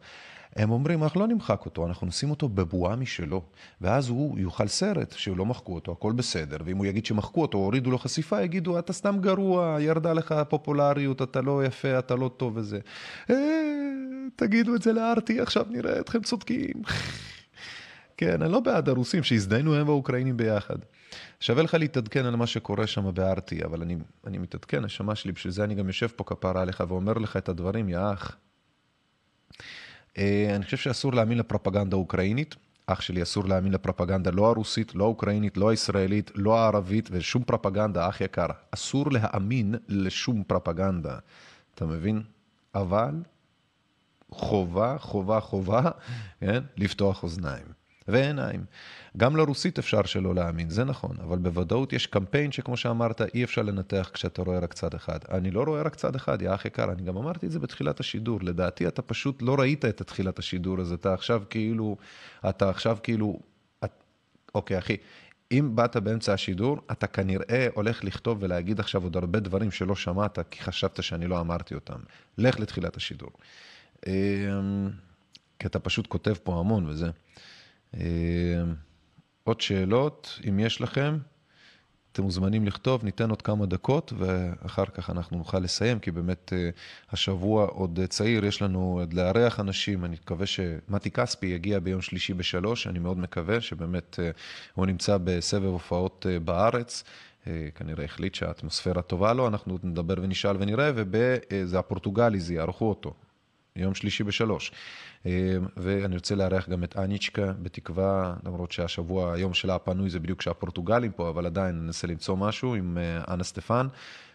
הם אומרים, אנחנו לא נמחק אותו, אנחנו נשים אותו בבועה משלו, ואז הוא יאכל סרט שהוא לא מחקו אותו, הכל בסדר, ואם הוא יגיד שמחקו אותו, הורידו לו חשיפה, יגידו, אתה סתם גרוע, ירדה לך הפופולריות, אתה לא יפה, אתה לא טוב וזה. אה, תגידו את זה לארטי, עכשיו נראה אתכם צודקים. כן, אני לא בעד הרוסים, שהזדיינו הם והאוקראינים ביחד. שווה לך להתעדכן על מה שקורה שם בארטי, אבל אני, אני מתעדכן, נשמה שלי, בשביל זה אני גם יושב פה כפרה עליך ואומר לך את הדברים, יא אח. אה, אני חושב שאסור להאמין לפרופגנדה אוקראינית. אח שלי, אסור להאמין לפרופגנדה לא הרוסית, לא האוקראינית, לא הישראלית, לא הערבית, ושום פרופגנדה, אח יקר. אסור להאמין לשום פרופגנדה, אתה מבין? אבל חובה, חובה, חובה, כן? לפתוח אוזניים. ועיניים. גם לרוסית אפשר שלא להאמין, זה נכון, אבל בוודאות יש קמפיין שכמו שאמרת, אי אפשר לנתח כשאתה רואה רק צד אחד. אני לא רואה רק צד אחד, יא אח יקר, אני גם אמרתי את זה בתחילת השידור. לדעתי אתה פשוט לא ראית את תחילת השידור הזה, אתה עכשיו כאילו, אתה עכשיו כאילו, את, אוקיי אחי, אם באת באמצע השידור, אתה כנראה הולך לכתוב ולהגיד עכשיו עוד הרבה דברים שלא שמעת, כי חשבת שאני לא אמרתי אותם. לך לתחילת השידור. אמ, כי אתה פשוט כותב פה המון וזה. אה, עוד שאלות, אם יש לכם, אתם מוזמנים לכתוב, ניתן עוד כמה דקות ואחר כך אנחנו נוכל לסיים, כי באמת אה, השבוע עוד צעיר, יש לנו עוד לארח אנשים, אני מקווה שמתי כספי יגיע ביום שלישי בשלוש, אני מאוד מקווה שבאמת אה, הוא נמצא בסבב הופעות בארץ. כנראה החליט שהאטמוספירה טובה לו, אנחנו נדבר ונשאל ונראה, וזה הפורטוגלי, זה יערכו אותו, יום שלישי בשלוש. אה, ואני רוצה לארח גם את אניצ'קה, בתקווה, למרות שהשבוע, היום שלה הפנוי זה בדיוק כשהפורטוגלים פה, אבל עדיין ננסה למצוא משהו עם אה, אנה סטפן,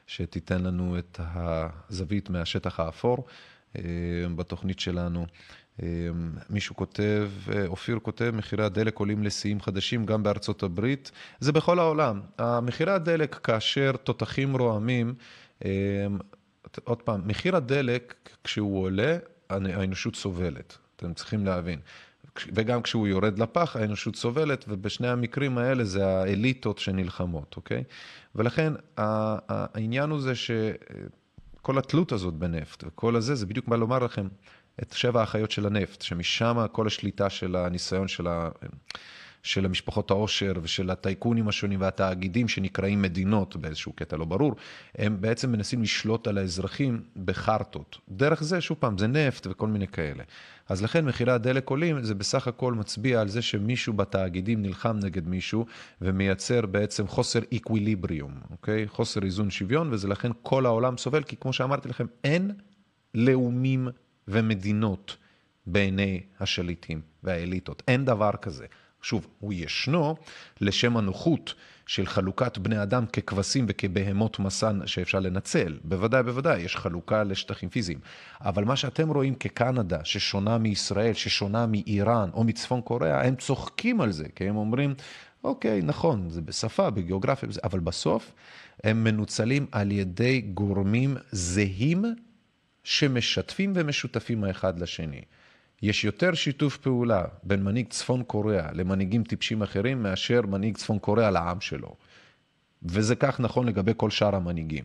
שתיתן לנו את הזווית מהשטח האפור אה, בתוכנית שלנו. מישהו כותב, אופיר כותב, מחירי הדלק עולים לשיאים חדשים גם בארצות הברית. זה בכל העולם. מחירי הדלק, כאשר תותחים רועמים, עוד פעם, מחיר הדלק, כשהוא עולה, האנושות סובלת. אתם צריכים להבין. וגם כשהוא יורד לפח, האנושות סובלת, ובשני המקרים האלה זה האליטות שנלחמות, אוקיי? ולכן העניין הוא זה שכל התלות הזאת בנפט וכל הזה, זה בדיוק מה לומר לכם, את שבע האחיות של הנפט, שמשם כל השליטה של הניסיון של ה... של המשפחות העושר ושל הטייקונים השונים והתאגידים שנקראים מדינות באיזשהו קטע לא ברור, הם בעצם מנסים לשלוט על האזרחים בחרטות. דרך זה, שוב פעם, זה נפט וכל מיני כאלה. אז לכן מחירי הדלק עולים, זה בסך הכל מצביע על זה שמישהו בתאגידים נלחם נגד מישהו ומייצר בעצם חוסר איקוויליבריום, אוקיי? חוסר איזון שוויון, וזה לכן כל העולם סובל, כי כמו שאמרתי לכם, אין לאומים ומדינות בעיני השליטים והאליטות. אין דבר כזה. שוב, הוא ישנו לשם הנוחות של חלוקת בני אדם ככבשים וכבהמות מסע שאפשר לנצל. בוודאי, בוודאי, יש חלוקה לשטחים פיזיים. אבל מה שאתם רואים כקנדה, ששונה מישראל, ששונה מאיראן או מצפון קוריאה, הם צוחקים על זה, כי הם אומרים, אוקיי, נכון, זה בשפה, בגיאוגרפיה, אבל בסוף הם מנוצלים על ידי גורמים זהים שמשתפים ומשותפים האחד לשני. יש יותר שיתוף פעולה בין מנהיג צפון קוריאה למנהיגים טיפשים אחרים מאשר מנהיג צפון קוריאה לעם שלו. וזה כך נכון לגבי כל שאר המנהיגים.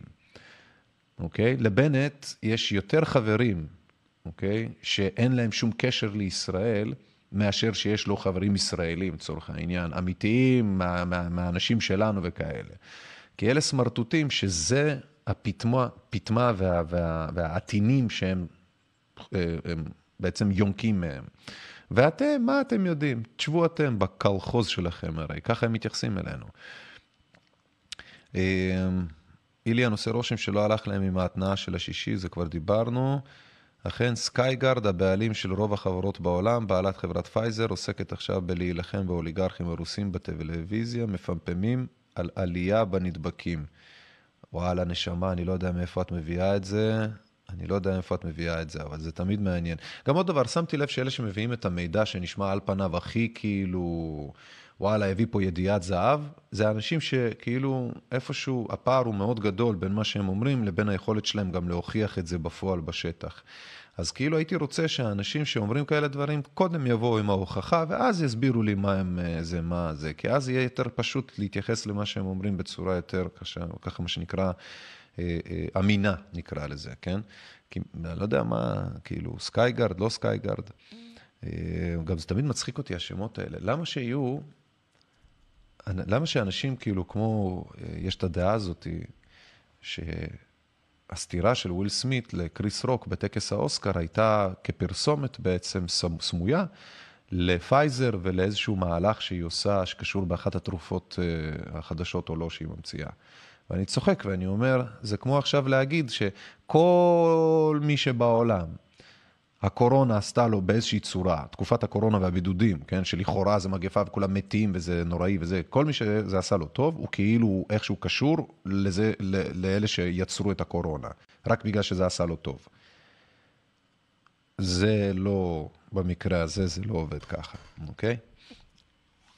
אוקיי? לבנט יש יותר חברים, אוקיי? שאין להם שום קשר לישראל, מאשר שיש לו חברים ישראלים, לצורך העניין, אמיתיים, מה, מה, מהאנשים שלנו וכאלה. כי אלה סמרטוטים שזה הפטמה וה, וה, והעטינים שהם... אה, הם, בעצם יונקים מהם. ואתם, מה אתם יודעים? תשבו אתם בקולחוז שלכם הרי, ככה הם מתייחסים אלינו. אמ, איליאן עושה רושם שלא הלך להם עם ההתנעה של השישי, זה כבר דיברנו. אכן, סקייגרד, הבעלים של רוב החברות בעולם, בעלת חברת פייזר, עוסקת עכשיו בלהילחם באוליגרכים הרוסים בטלוויזיה, מפמפמים על עלייה בנדבקים. וואלה, נשמה, אני לא יודע מאיפה את מביאה את זה. אני לא יודע איפה את מביאה את זה, אבל זה תמיד מעניין. גם עוד דבר, שמתי לב שאלה שמביאים את המידע שנשמע על פניו הכי כאילו, וואלה, הביא פה ידיעת זהב, זה אנשים שכאילו איפשהו הפער הוא מאוד גדול בין מה שהם אומרים לבין היכולת שלהם גם להוכיח את זה בפועל בשטח. אז כאילו הייתי רוצה שהאנשים שאומרים כאלה דברים, קודם יבואו עם ההוכחה, ואז יסבירו לי מה הם, אה, זה, מה זה, כי אז יהיה יותר פשוט להתייחס למה שהם אומרים בצורה יותר קשה, ככה מה שנקרא אמינה, נקרא לזה, כן? כי אני לא יודע מה, כאילו, סקייגארד, לא סקייגארד. אה, גם זה תמיד מצחיק אותי, השמות האלה. למה שיהיו, למה שאנשים כאילו כמו, יש את הדעה הזאת, שהסטירה של וויל סמית לקריס רוק בטקס האוסקר הייתה כפרסומת בעצם סמויה לפייזר ולאיזשהו מהלך שהיא עושה, שקשור באחת התרופות החדשות או לא שהיא ממציאה. ואני צוחק ואני אומר, זה כמו עכשיו להגיד שכל מי שבעולם, הקורונה עשתה לו באיזושהי צורה, תקופת הקורונה והבידודים, כן, שלכאורה זה מגפה וכולם מתים וזה נוראי וזה, כל מי שזה עשה לו טוב, הוא כאילו איכשהו קשור לזה, לאלה שיצרו את הקורונה, רק בגלל שזה עשה לו טוב. זה לא, במקרה הזה זה לא עובד ככה, אוקיי?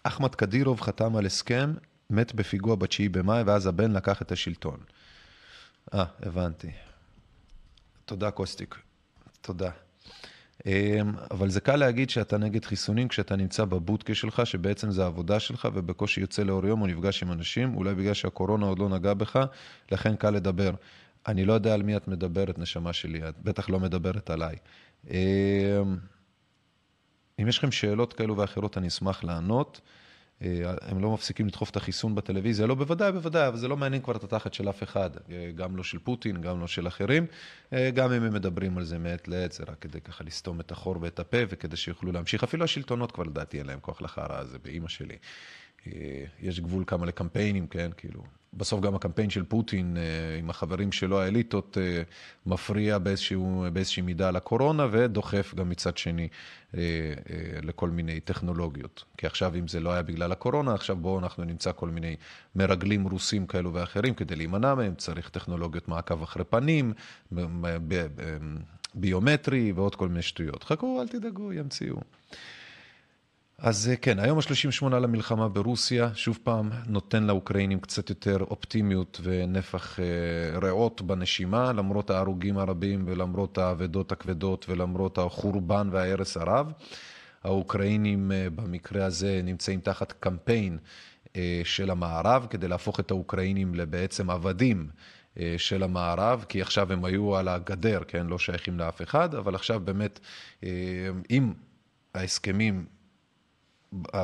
אחמד קדירוב חתם על הסכם מת בפיגוע ב-9 במאי, ואז הבן לקח את השלטון. אה, הבנתי. תודה, קוסטיק. תודה. אמ, אבל זה קל להגיד שאתה נגד חיסונים כשאתה נמצא בבודקה שלך, שבעצם זה העבודה שלך, ובקושי יוצא לאור יום או נפגש עם אנשים, אולי בגלל שהקורונה עוד לא נגעה בך, לכן קל לדבר. אני לא יודע על מי את מדברת, נשמה שלי, את בטח לא מדברת עליי. אמ, אם יש לכם שאלות כאלו ואחרות, אני אשמח לענות. אה, הם לא מפסיקים לדחוף את החיסון בטלוויזיה, לא בוודאי, בוודאי, אבל זה לא מעניין כבר את התחת של אף אחד, אה, גם לא של פוטין, גם לא של אחרים, אה, גם אם הם מדברים על זה מעת לעת, זה רק כדי ככה לסתום את החור ואת הפה, וכדי שיוכלו להמשיך, אפילו השלטונות כבר לדעתי אין להם כוח לחרא הזה, באימא שלי. יש גבול כמה לקמפיינים, כן, כאילו, בסוף גם הקמפיין של פוטין אה, עם החברים שלו, האליטות, אה, מפריע באיזשהו, באיזושהי מידה לקורונה ודוחף גם מצד שני אה, לכל מיני טכנולוגיות. כי עכשיו, אם זה לא היה בגלל הקורונה, עכשיו בואו אנחנו נמצא כל מיני מרגלים רוסים כאלו ואחרים כדי להימנע מהם, צריך טכנולוגיות מעקב אחרי פנים, ביומטרי ועוד כל מיני שטויות. חכו, אל תדאגו, ימציאו. אז אה, כן, היום ה-38 למלחמה ברוסיה, שוב פעם, נותן לאוקראינים קצת יותר אופטימיות ונפח אה, ריאות בנשימה, למרות ההרוגים הרבים ולמרות האבדות הכבדות ולמרות החורבן וההרס הרב. האוקראינים במקרה הזה נמצאים תחת קמפיין של המערב כדי להפוך את האוקראינים לבעצם עבדים. של המערב, כי עכשיו הם היו על הגדר, כן, לא שייכים לאף אחד, אבל עכשיו באמת, אם ההסכמים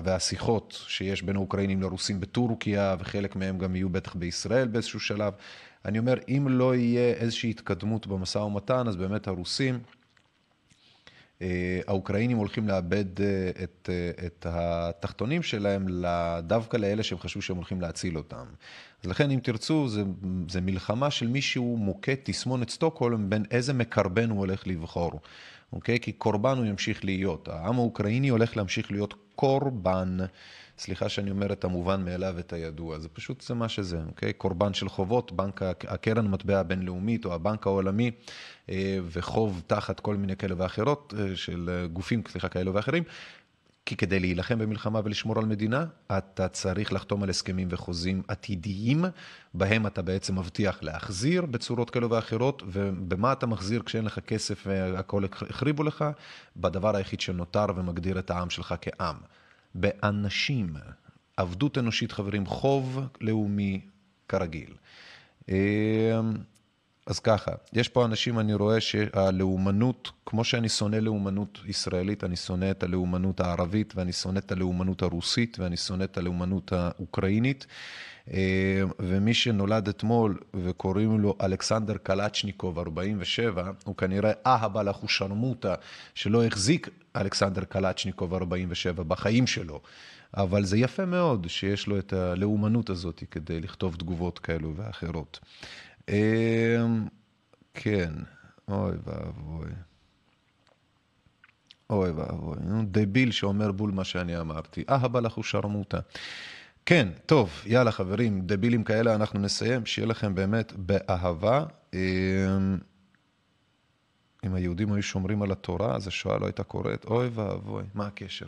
והשיחות שיש בין האוקראינים לרוסים בטורקיה, וחלק מהם גם יהיו בטח בישראל באיזשהו שלב. אני אומר, אם לא יהיה איזושהי התקדמות במשא ומתן, אז באמת הרוסים, אה, האוקראינים הולכים לאבד אה, את, אה, את התחתונים שלהם דווקא לאלה שהם חשבו שהם הולכים להציל אותם. אז לכן, אם תרצו, זה מלחמה של מישהו מוכה תסמונת סטוקהולם בין איזה מקרבן הוא הולך לבחור. אוקיי? כי קורבן הוא ימשיך להיות. העם האוקראיני הולך להמשיך להיות קורבן. סליחה שאני אומר את המובן מאליו, את הידוע, זה פשוט זה מה שזה, אוקיי? קורבן של חובות, בנק, הקרן המטבע הבינלאומית או הבנק העולמי, אה, וחוב תחת כל מיני כאלה ואחרות, אה, של אה, גופים, סליחה, כאלה ואחרים, כי כדי להילחם במלחמה ולשמור על מדינה, אתה צריך לחתום על הסכמים וחוזים עתידיים, בהם אתה בעצם מבטיח להחזיר בצורות כאלו ואחרות, ובמה אתה מחזיר כשאין לך כסף והכל החריבו לך? בדבר היחיד שנותר ומגדיר את העם שלך כעם. באנשים, עבדות אנושית חברים, חוב לאומי כרגיל. אז ככה, יש פה אנשים, אני רואה שהלאומנות, כמו שאני שונא לאומנות ישראלית, אני שונא את הלאומנות הערבית, ואני שונא את הלאומנות הרוסית, ואני שונא את הלאומנות האוקראינית. אה, ומי שנולד אתמול וקוראים לו אלכסנדר קלצ'ניקוב, 47, הוא כנראה אהבה לך שרמוטה, שלא החזיק אלכסנדר קלצ'ניקוב, 47, בחיים שלו. אבל זה יפה מאוד שיש לו את הלאומנות הזאת כדי לכתוב תגובות כאלו ואחרות. אמ, כן, אוי ואבוי. אוי ואבוי, נו, דביל שאומר בול מה שאני אמרתי. אהבה לך ושרמוטה. כן, טוב, יאללה חברים, דבילים כאלה אנחנו נסיים, שיהיה לכם באמת באהבה. אמ, אם היהודים היו שומרים על התורה, אז השואה לא הייתה קורית. אוי ואבוי, מה הקשר?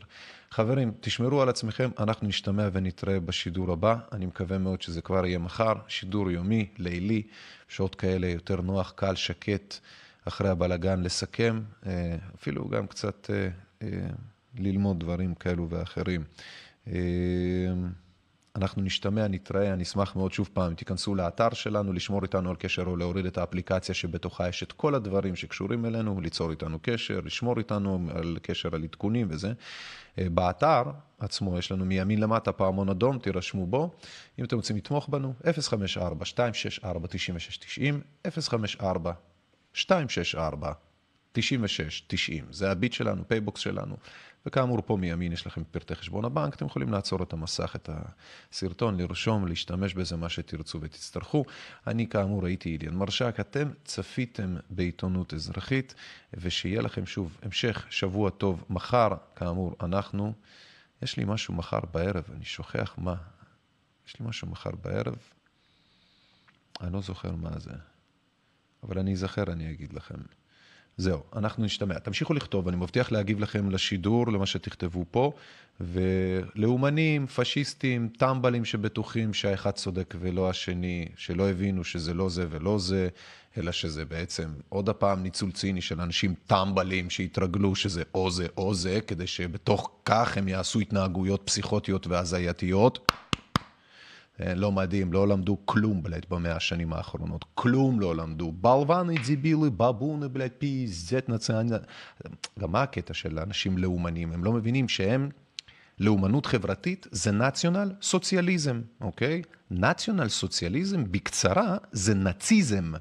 חברים, תשמרו על עצמכם, אנחנו נשתמע ונתראה בשידור הבא. אני מקווה מאוד שזה כבר יהיה מחר, שידור יומי, לילי, שעות כאלה יותר נוח, קל, שקט, אחרי הבלגן לסכם, אה, אפילו גם קצת אה, אה, ללמוד דברים כאלו ואחרים. אנחנו נשתמע, נתראה, אני אשמח מאוד שוב פעם, תיכנסו לאתר שלנו, לשמור איתנו על קשר או להוריד את האפליקציה שבתוכה יש את כל הדברים שקשורים אלינו, ליצור איתנו קשר, לשמור איתנו על קשר על עדכונים וזה. אה, באתר עצמו יש לנו מימין למטה פעמון אדום, תירשמו בו. אם אתם רוצים לתמוך בנו, 054-264-9690, 054-264. 96, 90, זה הביט שלנו, פייבוקס שלנו. וכאמור, פה מימין יש לכם פרטי חשבון הבנק, אתם יכולים לעצור את המסך, את הסרטון, לרשום, להשתמש בזה, מה שתרצו ותצטרכו. אני כאמור הייתי איליאן מרשק, אתם צפיתם בעיתונות אזרחית, ושיהיה לכם שוב המשך שבוע טוב. מחר, כאמור, אנחנו, יש לי משהו מחר בערב, אני שוכח מה. יש לי משהו מחר בערב, אני לא זוכר מה זה, אבל אני אזכר, אני אגיד לכם. זהו, אנחנו נשתמע. תמשיכו לכתוב, אני מבטיח להגיב לכם לשידור, למה שתכתבו פה, ולאומנים, פשיסטים, טמבלים שבטוחים שהאחד צודק ולא השני, שלא הבינו שזה לא זה ולא זה, אלא שזה בעצם עוד הפעם ניצול ציני של אנשים טמבלים שהתרגלו שזה או זה או זה, כדי שבתוך כך הם יעשו התנהגויות פסיכוטיות והזייתיות. אה, לא מדהים, לא למדו כלום, בלית, במאה השנים האחרונות. כלום לא למדו. בלבני דיבילי, בבוני, בלית, פי זט נצרני. גם מה הקטע של אנשים לאומנים? הם לא מבינים שהם, לאומנות חברתית זה נציונל סוציאליזם, אוקיי? נציונל סוציאליזם, בקצרה, זה נאציזם.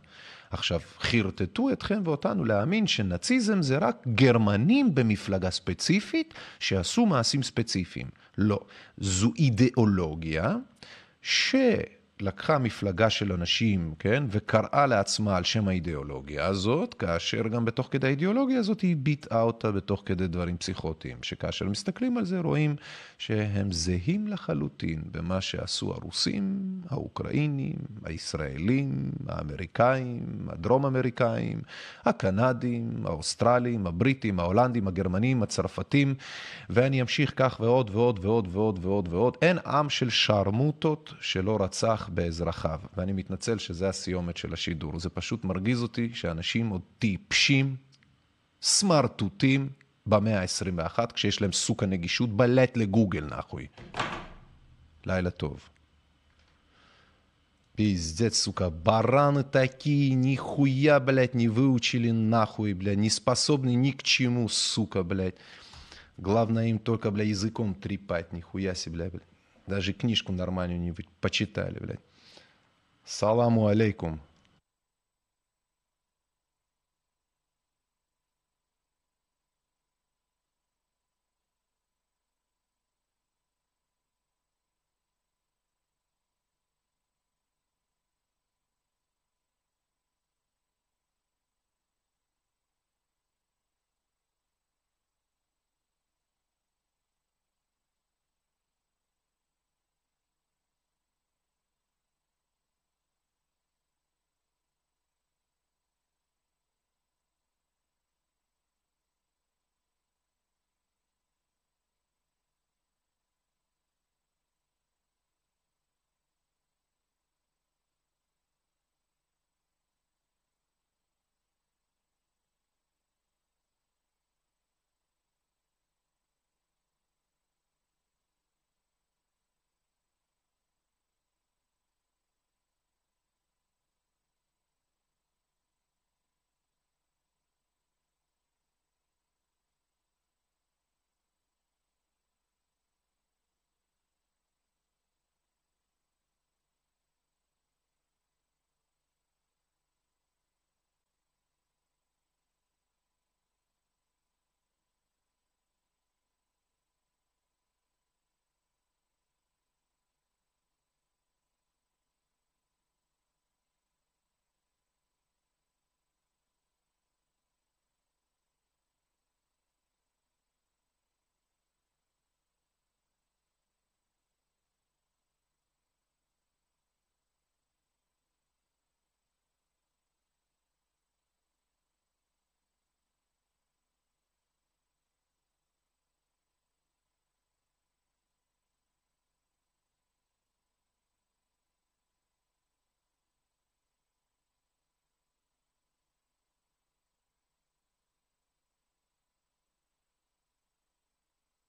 עכשיו, חרטטו אתכם ואותנו להאמין שנאציזם זה רק גרמנים במפלגה ספציפית שעשו מעשים ספציפיים. לא. זו אידיאולוגיה share שלקחה מפלגה של אנשים, כן, וקראה לעצמה על שם האידיאולוגיה הזאת, כאשר גם בתוך כדי האידיאולוגיה הזאת היא ביטאה אותה בתוך כדי דברים פסיכוטיים, שכאשר מסתכלים על זה רואים שהם זהים לחלוטין במה שעשו הרוסים, האוקראינים, הישראלים, האמריקאים, הדרום אמריקאים, הקנדים, האוסטרלים, הבריטים, ההולנדים, הגרמנים, הצרפתים, ואני אמשיך כך ועוד ועוד ועוד ועוד ועוד ועוד. אין עם של שרמוטות שלא רצח באזרחיו. ואני מתנצל שזה הסיומת של השידור. זה פשוט מרגיז אותי שאנשים עוד טיפשים, סמרטוטים, במאה ה-21, כשיש להם סוכה נגישות בלט לגוגל, נחוי. לילה טוב. Пиздец, сука, бараны такие, нихуя, блядь, не выучили нахуй, блядь, не способны ни к чему, сука, блядь. Главное им только, блядь, языком трепать, нихуя себе, блядь. Даже книжку нормальную не почитали, блядь. Саламу алейкум.